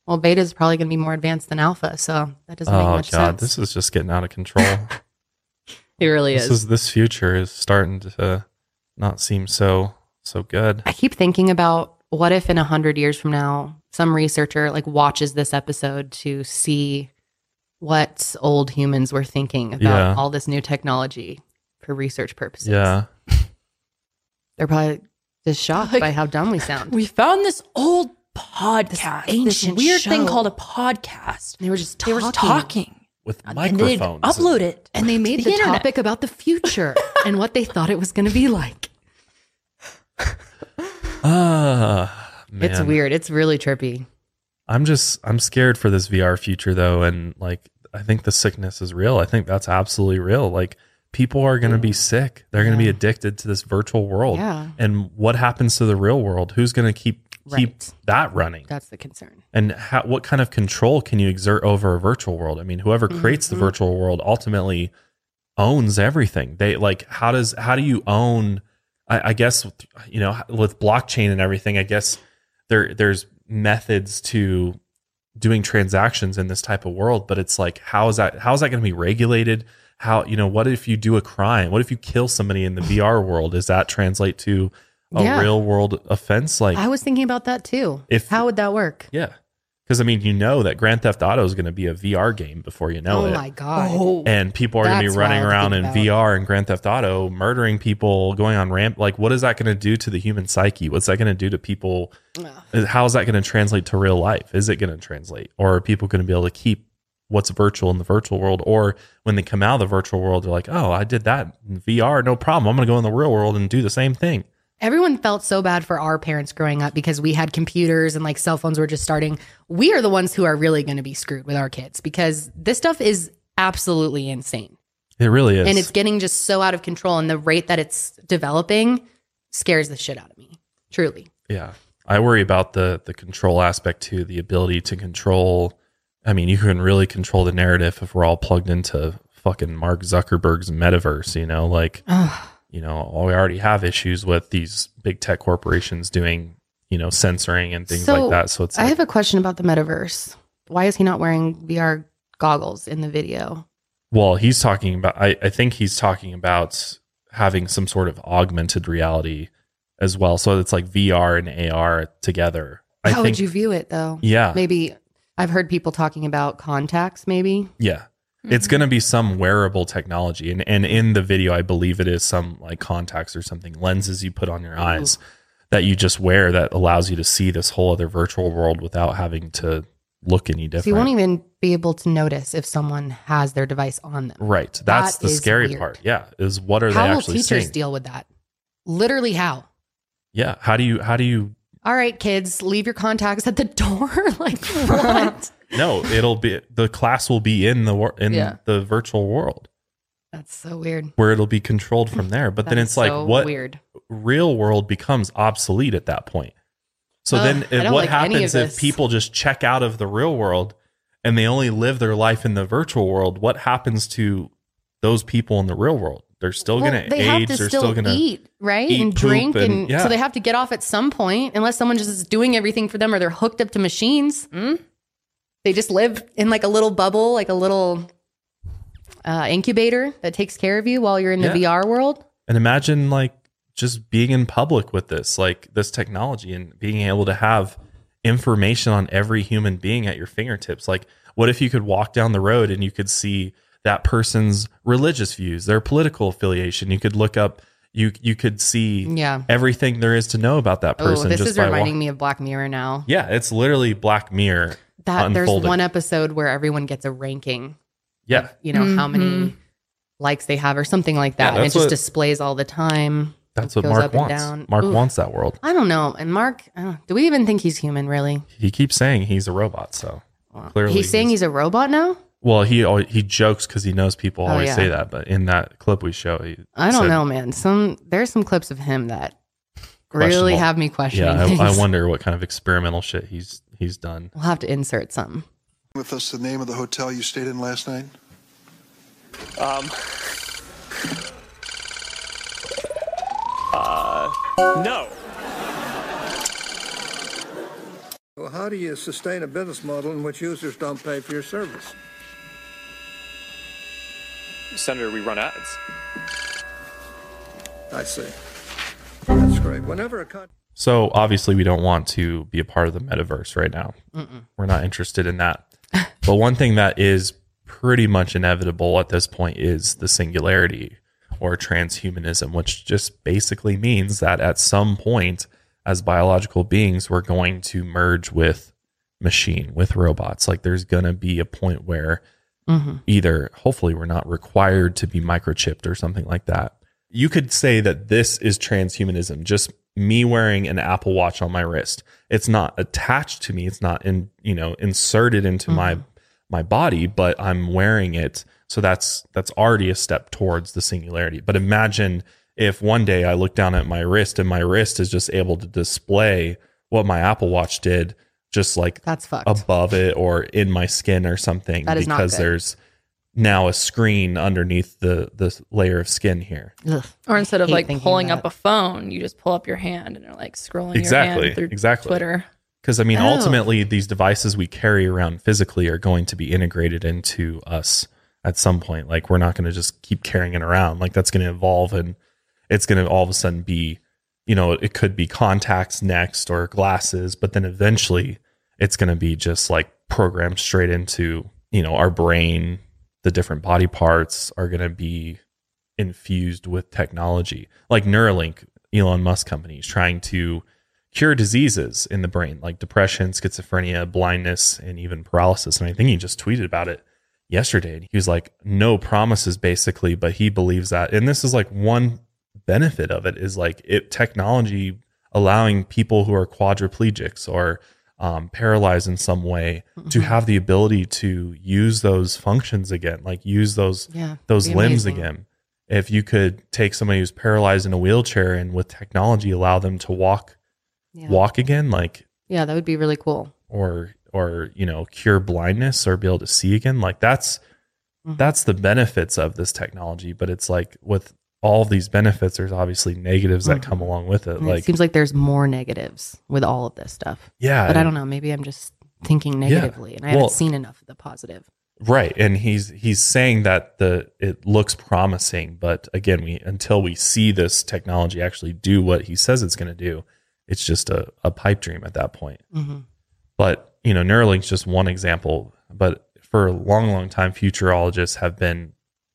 Speaker 2: Well, beta is probably going to be more advanced than alpha, so that doesn't make
Speaker 1: oh,
Speaker 2: much.
Speaker 1: Oh god,
Speaker 2: sense.
Speaker 1: this is just getting out of control.
Speaker 2: it really
Speaker 1: this
Speaker 2: is.
Speaker 1: is this future is starting to uh, not seem so so good.
Speaker 2: I keep thinking about what if in a hundred years from now, some researcher like watches this episode to see what old humans were thinking about
Speaker 1: Yeah.
Speaker 2: all this new technology for research purposes.
Speaker 1: Yeah.
Speaker 2: They're probably just shocked
Speaker 3: Like,
Speaker 2: by how dumb we sound.
Speaker 3: We found this old podcast, this,
Speaker 2: ancient
Speaker 3: weird thing called a podcast.
Speaker 2: they were just
Speaker 3: They were talking.
Speaker 1: With
Speaker 3: And they'd
Speaker 1: microphones.
Speaker 3: upload it.
Speaker 2: and they made
Speaker 3: to
Speaker 2: the,
Speaker 3: the
Speaker 2: topic about the future and what they thought it was going to be like.
Speaker 1: Ah, man.
Speaker 2: It's weird. It's really trippy.
Speaker 1: I'm just I'm scared for this VR future though, and like I think the sickness is real. I think that's absolutely real. Like people are going to be sick. They're going to be addicted to this virtual world.
Speaker 2: Yeah.
Speaker 1: And what happens to the real world? Who's going to keep keep
Speaker 2: Right.
Speaker 1: that running?
Speaker 2: That's the concern.
Speaker 1: And how, what kind of control can you exert over a virtual world? I mean, whoever creates the
Speaker 2: Mm-hmm.
Speaker 1: virtual world ultimately owns everything. They like how does how do you own? I, I guess you know with blockchain and everything. I guess there there's methods to doing transactions in this type of world, but it's like how is that how is that going to be regulated? How you know what if you do a crime? What if you kill somebody in the VR world? Does that translate to a
Speaker 2: Yeah.
Speaker 1: real world offense? Like
Speaker 2: I was thinking about that too.
Speaker 1: If-
Speaker 2: how would that work?
Speaker 1: yeah. Because I mean, you know that Grand Theft Auto is going to be a VR game before you know
Speaker 2: oh
Speaker 1: it.
Speaker 2: my god.
Speaker 3: Oh,
Speaker 1: And people are going to be running around in
Speaker 2: about.
Speaker 1: VR and Grand Theft Auto, murdering people, going on ramp. Like, what is that going to do to the human psyche? What's that going to do to people? How is that going to translate to real life? Is it going to translate? Or are people going to be able to keep what's virtual in the virtual world? Or when they come out of the virtual world, they're like, oh, I did that in VR, no problem. I'm going to go in the real world and do the same thing.
Speaker 2: Everyone felt so bad for our parents growing up because we had computers and like cell phones were just starting. We are the ones who are really going to be screwed with our kids because this stuff is absolutely insane.
Speaker 1: It really is.
Speaker 2: And it's getting just so out of control. And the rate that it's developing scares the shit out of me. Truly.
Speaker 1: Yeah. I worry about the the control aspect too, the ability to control I mean, you can really control the narrative if we're all plugged into fucking Mark Zuckerberg's metaverse, you know, like you know, we already have issues with these big tech corporations doing, you know, censoring and things
Speaker 2: So,
Speaker 1: like that. So it's
Speaker 2: I
Speaker 1: like,
Speaker 2: have a question about the metaverse. Why is he not wearing VR goggles in the video?
Speaker 1: well, he's talking about I, I think he's talking about having some sort of augmented reality as well. So it's like VR and AR together. I
Speaker 2: How
Speaker 1: think
Speaker 2: would you view it though?
Speaker 1: Yeah.
Speaker 2: Maybe I've heard people talking about contacts, maybe.
Speaker 1: Yeah. It's hmm. going to be some wearable technology. And, and in the video, I believe it is some like contacts or something, lenses you put on your eyes that you just wear that allows you to see this whole other virtual world without having to look any different.
Speaker 2: So you won't even be able to notice if someone has their device on them.
Speaker 1: right. That's
Speaker 2: That
Speaker 1: the scary
Speaker 2: weird.
Speaker 1: part. Yeah. Is what are
Speaker 2: How
Speaker 1: they
Speaker 2: will
Speaker 1: actually
Speaker 2: teachers
Speaker 1: seeing?
Speaker 2: deal with that? Literally, how?
Speaker 1: yeah. How do you, how do you,
Speaker 2: All right, kids, leave your contacts at the door. like what?
Speaker 1: no, it'll be, the class will be in the, wor- in
Speaker 3: Yeah.
Speaker 1: the virtual world
Speaker 2: That's so weird.
Speaker 1: where it'll be controlled from there. But then it's
Speaker 2: is
Speaker 1: like, what,
Speaker 2: weird?
Speaker 1: real world becomes obsolete at that point. So then if, what
Speaker 2: like
Speaker 1: happens if people just check out of the real world and they only live their life in the virtual world? What happens to those people in the real world? They're still
Speaker 2: Well,
Speaker 1: going to
Speaker 2: they have
Speaker 1: age.
Speaker 2: to
Speaker 1: They're
Speaker 2: still,
Speaker 1: still going to
Speaker 2: eat, right?
Speaker 1: eat,
Speaker 2: and drink.
Speaker 1: and-
Speaker 2: And,
Speaker 1: yeah.
Speaker 2: so they have to get off at some point, unless someone just is doing everything for them or they're hooked up to machines. Mm? They just live in like a little bubble, like a little uh, incubator that takes care of you while you're in the
Speaker 1: Yeah.
Speaker 2: VR world.
Speaker 1: And imagine like just being in public with this, like this technology and being able to have information on every human being at your fingertips. Like, what if you could walk down the road and you could see that person's religious views, their political affiliation? You could look up, you you could see
Speaker 2: Yeah.
Speaker 1: everything there is to know about that person.
Speaker 2: Oh,
Speaker 1: person.
Speaker 2: this
Speaker 1: just
Speaker 2: is
Speaker 1: by
Speaker 2: reminding
Speaker 1: walk-
Speaker 2: me of Black Mirror now.
Speaker 1: Yeah, it's literally Black Mirror.
Speaker 2: That there's one episode where everyone gets a ranking.
Speaker 1: Yeah,
Speaker 2: You know how many
Speaker 3: Mhm.
Speaker 2: likes they have or something like
Speaker 1: Yeah,
Speaker 2: that, and it
Speaker 1: that's
Speaker 2: just
Speaker 1: what-
Speaker 2: displays all the time.
Speaker 1: that's what
Speaker 2: goes
Speaker 1: Mark
Speaker 2: up and
Speaker 1: wants.
Speaker 2: down.
Speaker 1: Mark
Speaker 2: Ooh.
Speaker 1: wants that world.
Speaker 2: I don't know. And Mark, uh, do we even think he's human? Really?
Speaker 1: He keeps saying he's a robot. So
Speaker 2: Well,
Speaker 1: Clearly
Speaker 2: he's saying
Speaker 1: he's-
Speaker 2: he's a robot now.
Speaker 1: Well, he al- he jokes because he knows people
Speaker 2: Oh,
Speaker 1: always
Speaker 2: yeah.
Speaker 1: say that, but in that clip we show, he
Speaker 2: I don't
Speaker 1: said-
Speaker 2: know, man. Some there's some clips of him that really have me questioning.
Speaker 1: Yeah, I, I wonder what kind of experimental shit he's he's done.
Speaker 2: We'll have to insert some.
Speaker 8: with us the name of the hotel you stayed in last night? Um.
Speaker 9: No.
Speaker 10: Well, how do you sustain a business model in which users don't pay for your service?
Speaker 9: Senator, we run ads.
Speaker 10: I see. That's great. Whenever a country
Speaker 1: So obviously, we don't want to be a part of the metaverse right now. We're not interested in that. but one thing that is pretty much inevitable at this point is the singularity or transhumanism, which just basically means that at some point, as biological beings, we're going to merge with machine, with robots. Like there's going to be a point where Mm-hmm. either, hopefully, we're not required to be microchipped or something like that. You could say that this is transhumanism, just me wearing an Apple Watch on my wrist. It's not attached to me. It's not in, you know, inserted into my mm-hmm. my body, but I'm wearing it. So that's that's already a step towards the singularity. But imagine if one day I look down at my wrist and my wrist is just able to display what my Apple Watch did, just like
Speaker 2: That's fucked.
Speaker 1: above it or in my skin or something,
Speaker 2: That is not
Speaker 1: because
Speaker 2: good.
Speaker 1: there's now a screen underneath the the layer of skin here.
Speaker 2: Ugh.
Speaker 3: Or instead of like pulling up a phone, you just pull up your hand and you're like scrolling
Speaker 1: Exactly,
Speaker 3: your hand through
Speaker 1: exactly.
Speaker 3: Twitter.
Speaker 1: Because I mean,
Speaker 2: Oh.
Speaker 1: ultimately, these devices we carry around physically are going to be integrated into us at some point. Like, we're not going to just keep carrying it around. Like, that's going to evolve and it's going to all of a sudden be, you know, it could be contacts next or glasses, but then eventually it's going to be just like programmed straight into, you know, our brain. The different body parts are going to be infused with technology. Like Neuralink, Elon Musk company is trying to cure diseases in the brain like depression, schizophrenia, blindness, and even paralysis. And I think he just tweeted about it yesterday. He was like, no promises basically, but he believes that. And this is like one benefit of it is like it technology allowing people who are quadriplegics or um, paralyzed in some way to have the ability to use those functions again, like use those
Speaker 2: Yeah,
Speaker 1: those limbs
Speaker 2: amazing.
Speaker 1: again. If you could take somebody who's paralyzed in a wheelchair and with technology allow them to walk
Speaker 2: Yeah.
Speaker 1: walk again, like
Speaker 2: Yeah, that would be really cool.
Speaker 1: or or you know cure blindness or be able to see again, like that's
Speaker 2: Mm-hmm.
Speaker 1: that's the benefits of this technology. But it's like with all of these benefits, there's obviously negatives that come along with it.
Speaker 2: And
Speaker 1: Like
Speaker 2: it seems like there's more negatives with all of this stuff.
Speaker 1: yeah,
Speaker 2: But I don't know. Maybe I'm just thinking negatively and I
Speaker 1: Well-
Speaker 2: haven't seen enough of the positive.
Speaker 1: Right, and he's he's saying that the it looks promising, but again, we until we see this technology actually do what he says it's going to do, it's just a, a pipe dream at that point.
Speaker 2: Mm-hmm.
Speaker 1: But you know, Neuralink's just one example. But for a long, long time, futurologists have been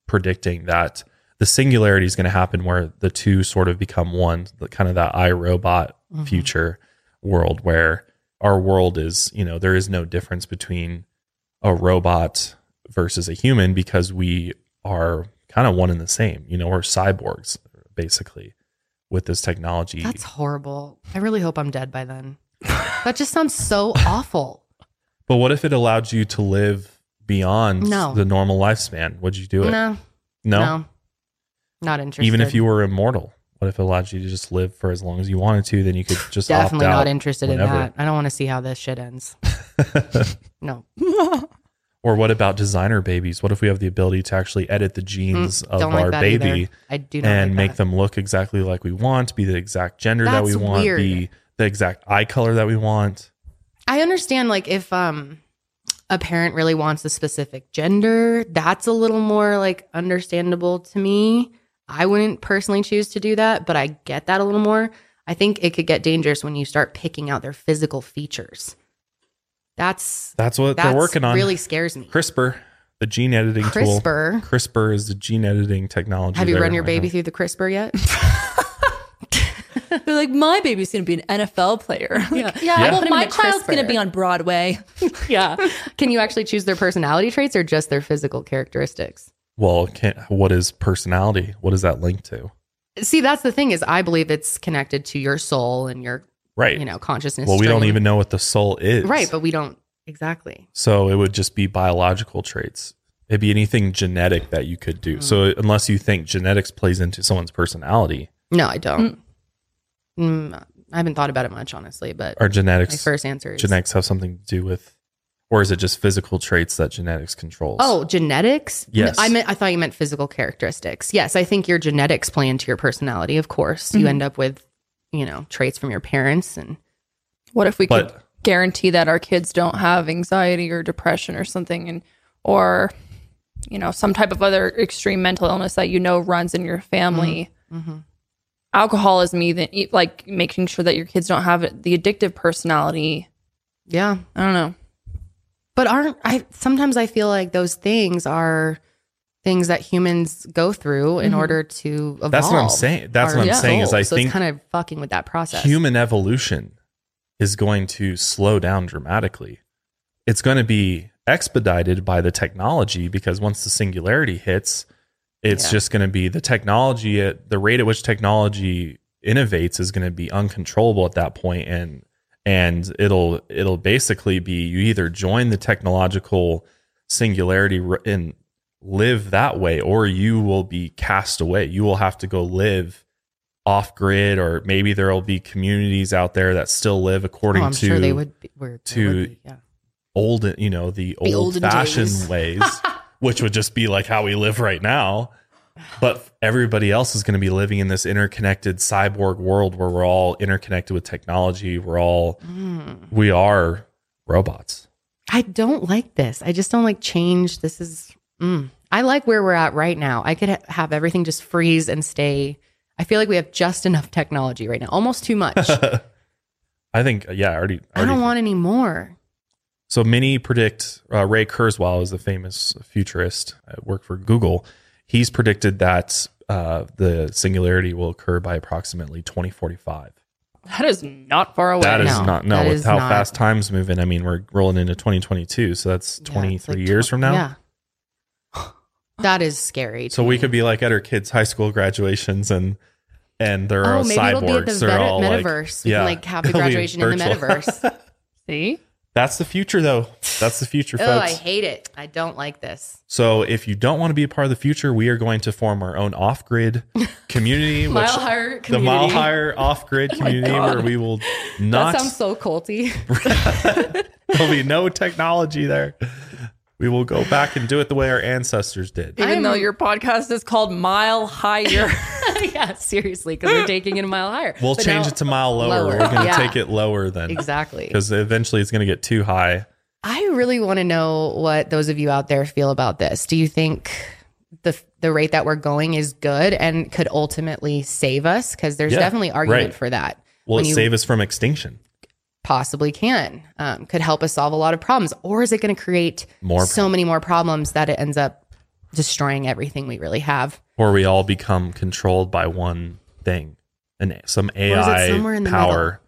Speaker 1: predicting that the singularity is going to happen where the two sort of become one, the kind of that I, Robot mm-hmm. future world where our world is, you know, there is no difference between a robot versus a human because we are kind of one and the same. You know, we're cyborgs basically with this technology.
Speaker 2: That's horrible. I really hope I'm dead by then. that just sounds so awful.
Speaker 1: but what if it allowed you to live beyond
Speaker 2: No.
Speaker 1: the normal lifespan? Would you do it?
Speaker 2: No,
Speaker 1: No?
Speaker 2: no, not interested.
Speaker 1: Even if you were immortal, what if it allowed you to just live for as long as you wanted to? Then you could just
Speaker 2: definitely
Speaker 1: opt out
Speaker 2: not interested in that. I don't want to see how this shit ends. no,
Speaker 1: Or what about designer babies? What if we have the ability to actually edit the genes of
Speaker 2: Mm, don't like
Speaker 1: our baby.
Speaker 2: I do not
Speaker 1: and
Speaker 2: like
Speaker 1: make them look exactly like we want, be the exact gender that we want,
Speaker 2: weird.
Speaker 1: be the exact eye color that we want?
Speaker 2: I understand like if um a parent really wants a specific gender, that's a little more like understandable to me. I wouldn't personally choose to do that, but I get that a little more. I think it could get dangerous when you start picking out their physical features. That's
Speaker 1: That's what
Speaker 2: that's
Speaker 1: they're working on.
Speaker 2: Really scares me.
Speaker 1: CRISPR, the gene editing tool.
Speaker 2: CRISPR.
Speaker 1: CRISPR is the gene editing technology.
Speaker 2: Have you
Speaker 1: there
Speaker 2: run your
Speaker 1: right
Speaker 2: baby
Speaker 1: now.
Speaker 2: through the CRISPR yet?
Speaker 3: They're like, my baby's going to be an NFL player. Yeah,
Speaker 2: Yeah,
Speaker 3: well, my
Speaker 2: into
Speaker 3: child's going to be on Broadway.
Speaker 2: yeah. Can you actually choose their personality traits or just their physical characteristics?
Speaker 1: Well, can, what is personality? What is that linked to?
Speaker 2: See, that's the thing is I believe it's connected to your soul and your
Speaker 1: Right.
Speaker 2: you know consciousness.
Speaker 1: well, we don't even know what the soul is.
Speaker 2: right, but we don't exactly.
Speaker 1: So it would just be biological traits. It'd be anything genetic that you could
Speaker 2: Mm.
Speaker 1: do. So unless you think genetics plays into someone's personality,
Speaker 2: No, I don't. Mm, I haven't thought about it much, honestly, but
Speaker 1: Our genetics
Speaker 2: my first answer is
Speaker 1: genetics have something to do with or is it just physical traits that genetics controls?
Speaker 2: Oh, genetics?
Speaker 1: Yes.
Speaker 2: I meant I thought you meant physical characteristics. Yes, I think your genetics play into your personality, of course.
Speaker 3: Mm-hmm.
Speaker 2: You end up with, you know, traits from your parents and
Speaker 3: What if we could
Speaker 1: But-
Speaker 3: guarantee that our kids don't have anxiety or depression or something and or you know, some type of other extreme mental illness that you know runs in your family.
Speaker 2: Mm-hmm.
Speaker 3: Alcoholism even like making sure that your kids don't have the addictive personality.
Speaker 2: yeah.
Speaker 3: I don't know.
Speaker 2: But aren't I sometimes I feel like those things are things that humans go through in mm-hmm. order to evolve.
Speaker 1: That's what I'm saying. That's what I'm saying is I
Speaker 2: so
Speaker 1: think
Speaker 2: it's kind of fucking with that process.
Speaker 1: human evolution is going to slow down dramatically. It's going to be expedited by the technology because once the singularity hits, it's
Speaker 2: Yeah.
Speaker 1: just going to be the technology at the rate at which technology innovates is going to be uncontrollable at that point and and it'll it'll basically be you either join the technological singularity and live that way or you will be cast away. You will have to go live off grid or maybe there'll be communities out there that still live
Speaker 2: oh,
Speaker 1: according
Speaker 2: I'm
Speaker 1: to
Speaker 2: sure they would be,
Speaker 1: to-
Speaker 2: would be, yeah.
Speaker 1: old you know the,
Speaker 2: The
Speaker 1: old fashioned ways which would just be like how we live right now but everybody else is going to be living in this interconnected cyborg world where we're all interconnected with technology we're all
Speaker 2: Mm.
Speaker 1: we are robots
Speaker 2: I don't like this. I just don't like change. This is, mm. I like where we're at right now. I could ha- have everything just freeze and stay. I feel like we have just enough technology right now, almost too much.
Speaker 1: i think yeah i already,
Speaker 2: I
Speaker 1: already
Speaker 2: don't want any more.
Speaker 1: So many predict uh, Ray Kurzweil is a famous futurist at work for Google. He's predicted that uh, the singularity will occur by approximately 2045.
Speaker 3: That is not far away.
Speaker 1: That is
Speaker 2: No,
Speaker 1: not no
Speaker 2: that
Speaker 1: with how
Speaker 2: not-
Speaker 1: fast time's moving. I mean, we're rolling into 2022, so that's
Speaker 2: Yeah,
Speaker 1: 23
Speaker 2: it's like
Speaker 1: years
Speaker 2: tw-
Speaker 1: from now.
Speaker 2: Yeah. That is scary.
Speaker 1: So we could be like at our kids' high school graduations and and they're
Speaker 2: Oh,
Speaker 1: all
Speaker 2: maybe
Speaker 1: cyborgs.
Speaker 2: it'll be at the
Speaker 1: they're
Speaker 2: meta-
Speaker 1: all like-
Speaker 2: metaverse. We can, like, have the graduation in the metaverse.
Speaker 3: See?
Speaker 1: That's the future, though. That's the future,
Speaker 2: oh,
Speaker 1: folks. oh.
Speaker 2: I hate it. I don't like this.
Speaker 1: So if you don't want to be a part of the future, we are going to form our own off-grid community, which
Speaker 2: Mile higher
Speaker 1: the mile
Speaker 2: community. Oh
Speaker 1: higher off-grid oh community where we will not
Speaker 2: that sounds so culty.
Speaker 1: there'll be no technology there. We will go back and do it the way our ancestors did.
Speaker 3: Even
Speaker 2: I'm-
Speaker 3: though your podcast is called Mile Higher.
Speaker 2: yeah, seriously, because we're taking it a mile higher.
Speaker 1: We'll
Speaker 2: But
Speaker 1: change
Speaker 2: now-
Speaker 1: it to mile lower.
Speaker 2: lower,
Speaker 1: We're going to
Speaker 2: yeah.
Speaker 1: take it lower then.
Speaker 2: Exactly.
Speaker 1: Because eventually it's going to get too high.
Speaker 2: I really want to know what those of you out there feel about this. Do you think the the rate that we're going is good and could ultimately save us? Because there's
Speaker 1: Yeah,
Speaker 2: definitely argument
Speaker 1: right.
Speaker 2: for that.
Speaker 1: Will
Speaker 2: When
Speaker 1: it
Speaker 2: you
Speaker 1: save us from extinction?
Speaker 2: Possibly can um, could help us solve a lot of problems, or is it going to create
Speaker 1: More
Speaker 2: so many more problems that it ends up destroying everything we really have?
Speaker 1: Or we all become controlled by one thing, and some AI
Speaker 2: somewhere in the
Speaker 1: power.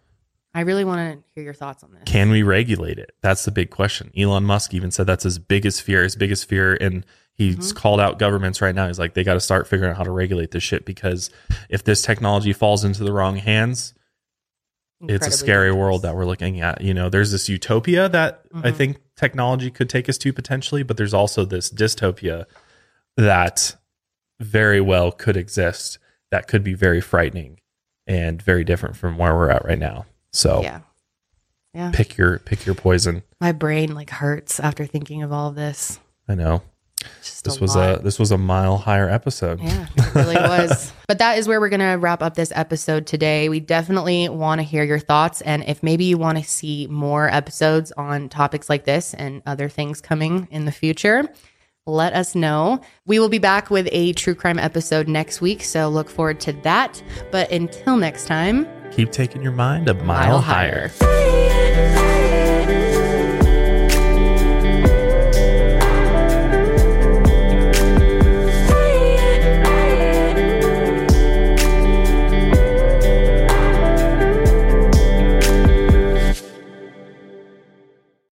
Speaker 2: I really want to hear your thoughts on this.
Speaker 1: Can we regulate it? That's the big question. Elon Musk even said that's his biggest fear. His biggest fear, and he's
Speaker 2: Mm-hmm.
Speaker 1: called out governments right now. He's like, they got to start figuring out how to regulate this shit because if this technology falls into the wrong hands, it's a scary
Speaker 2: dangerous.
Speaker 1: world that we're looking at. You know, there's this utopia that I
Speaker 2: Mm-hmm.
Speaker 1: think technology could take us to potentially, but there's also this dystopia that very well could exist that could be very frightening and very different from where we're at right now. So
Speaker 2: Yeah. Yeah.
Speaker 1: pick your pick your poison.
Speaker 2: My brain like hurts after thinking of all of this.
Speaker 1: I know.
Speaker 2: Just
Speaker 1: This
Speaker 2: a
Speaker 1: was
Speaker 2: lot.
Speaker 1: a this was a mile higher episode.
Speaker 2: Yeah, it really was. But that is where we're going to wrap up this episode today. We definitely want to hear your thoughts. And if maybe you want to see more episodes on topics like this and other things coming in the future, let us know. We will be back with a true crime episode next week. So look forward to that. But until next time,
Speaker 1: Keep taking your mind a mile,
Speaker 2: mile
Speaker 1: higher.
Speaker 2: higher.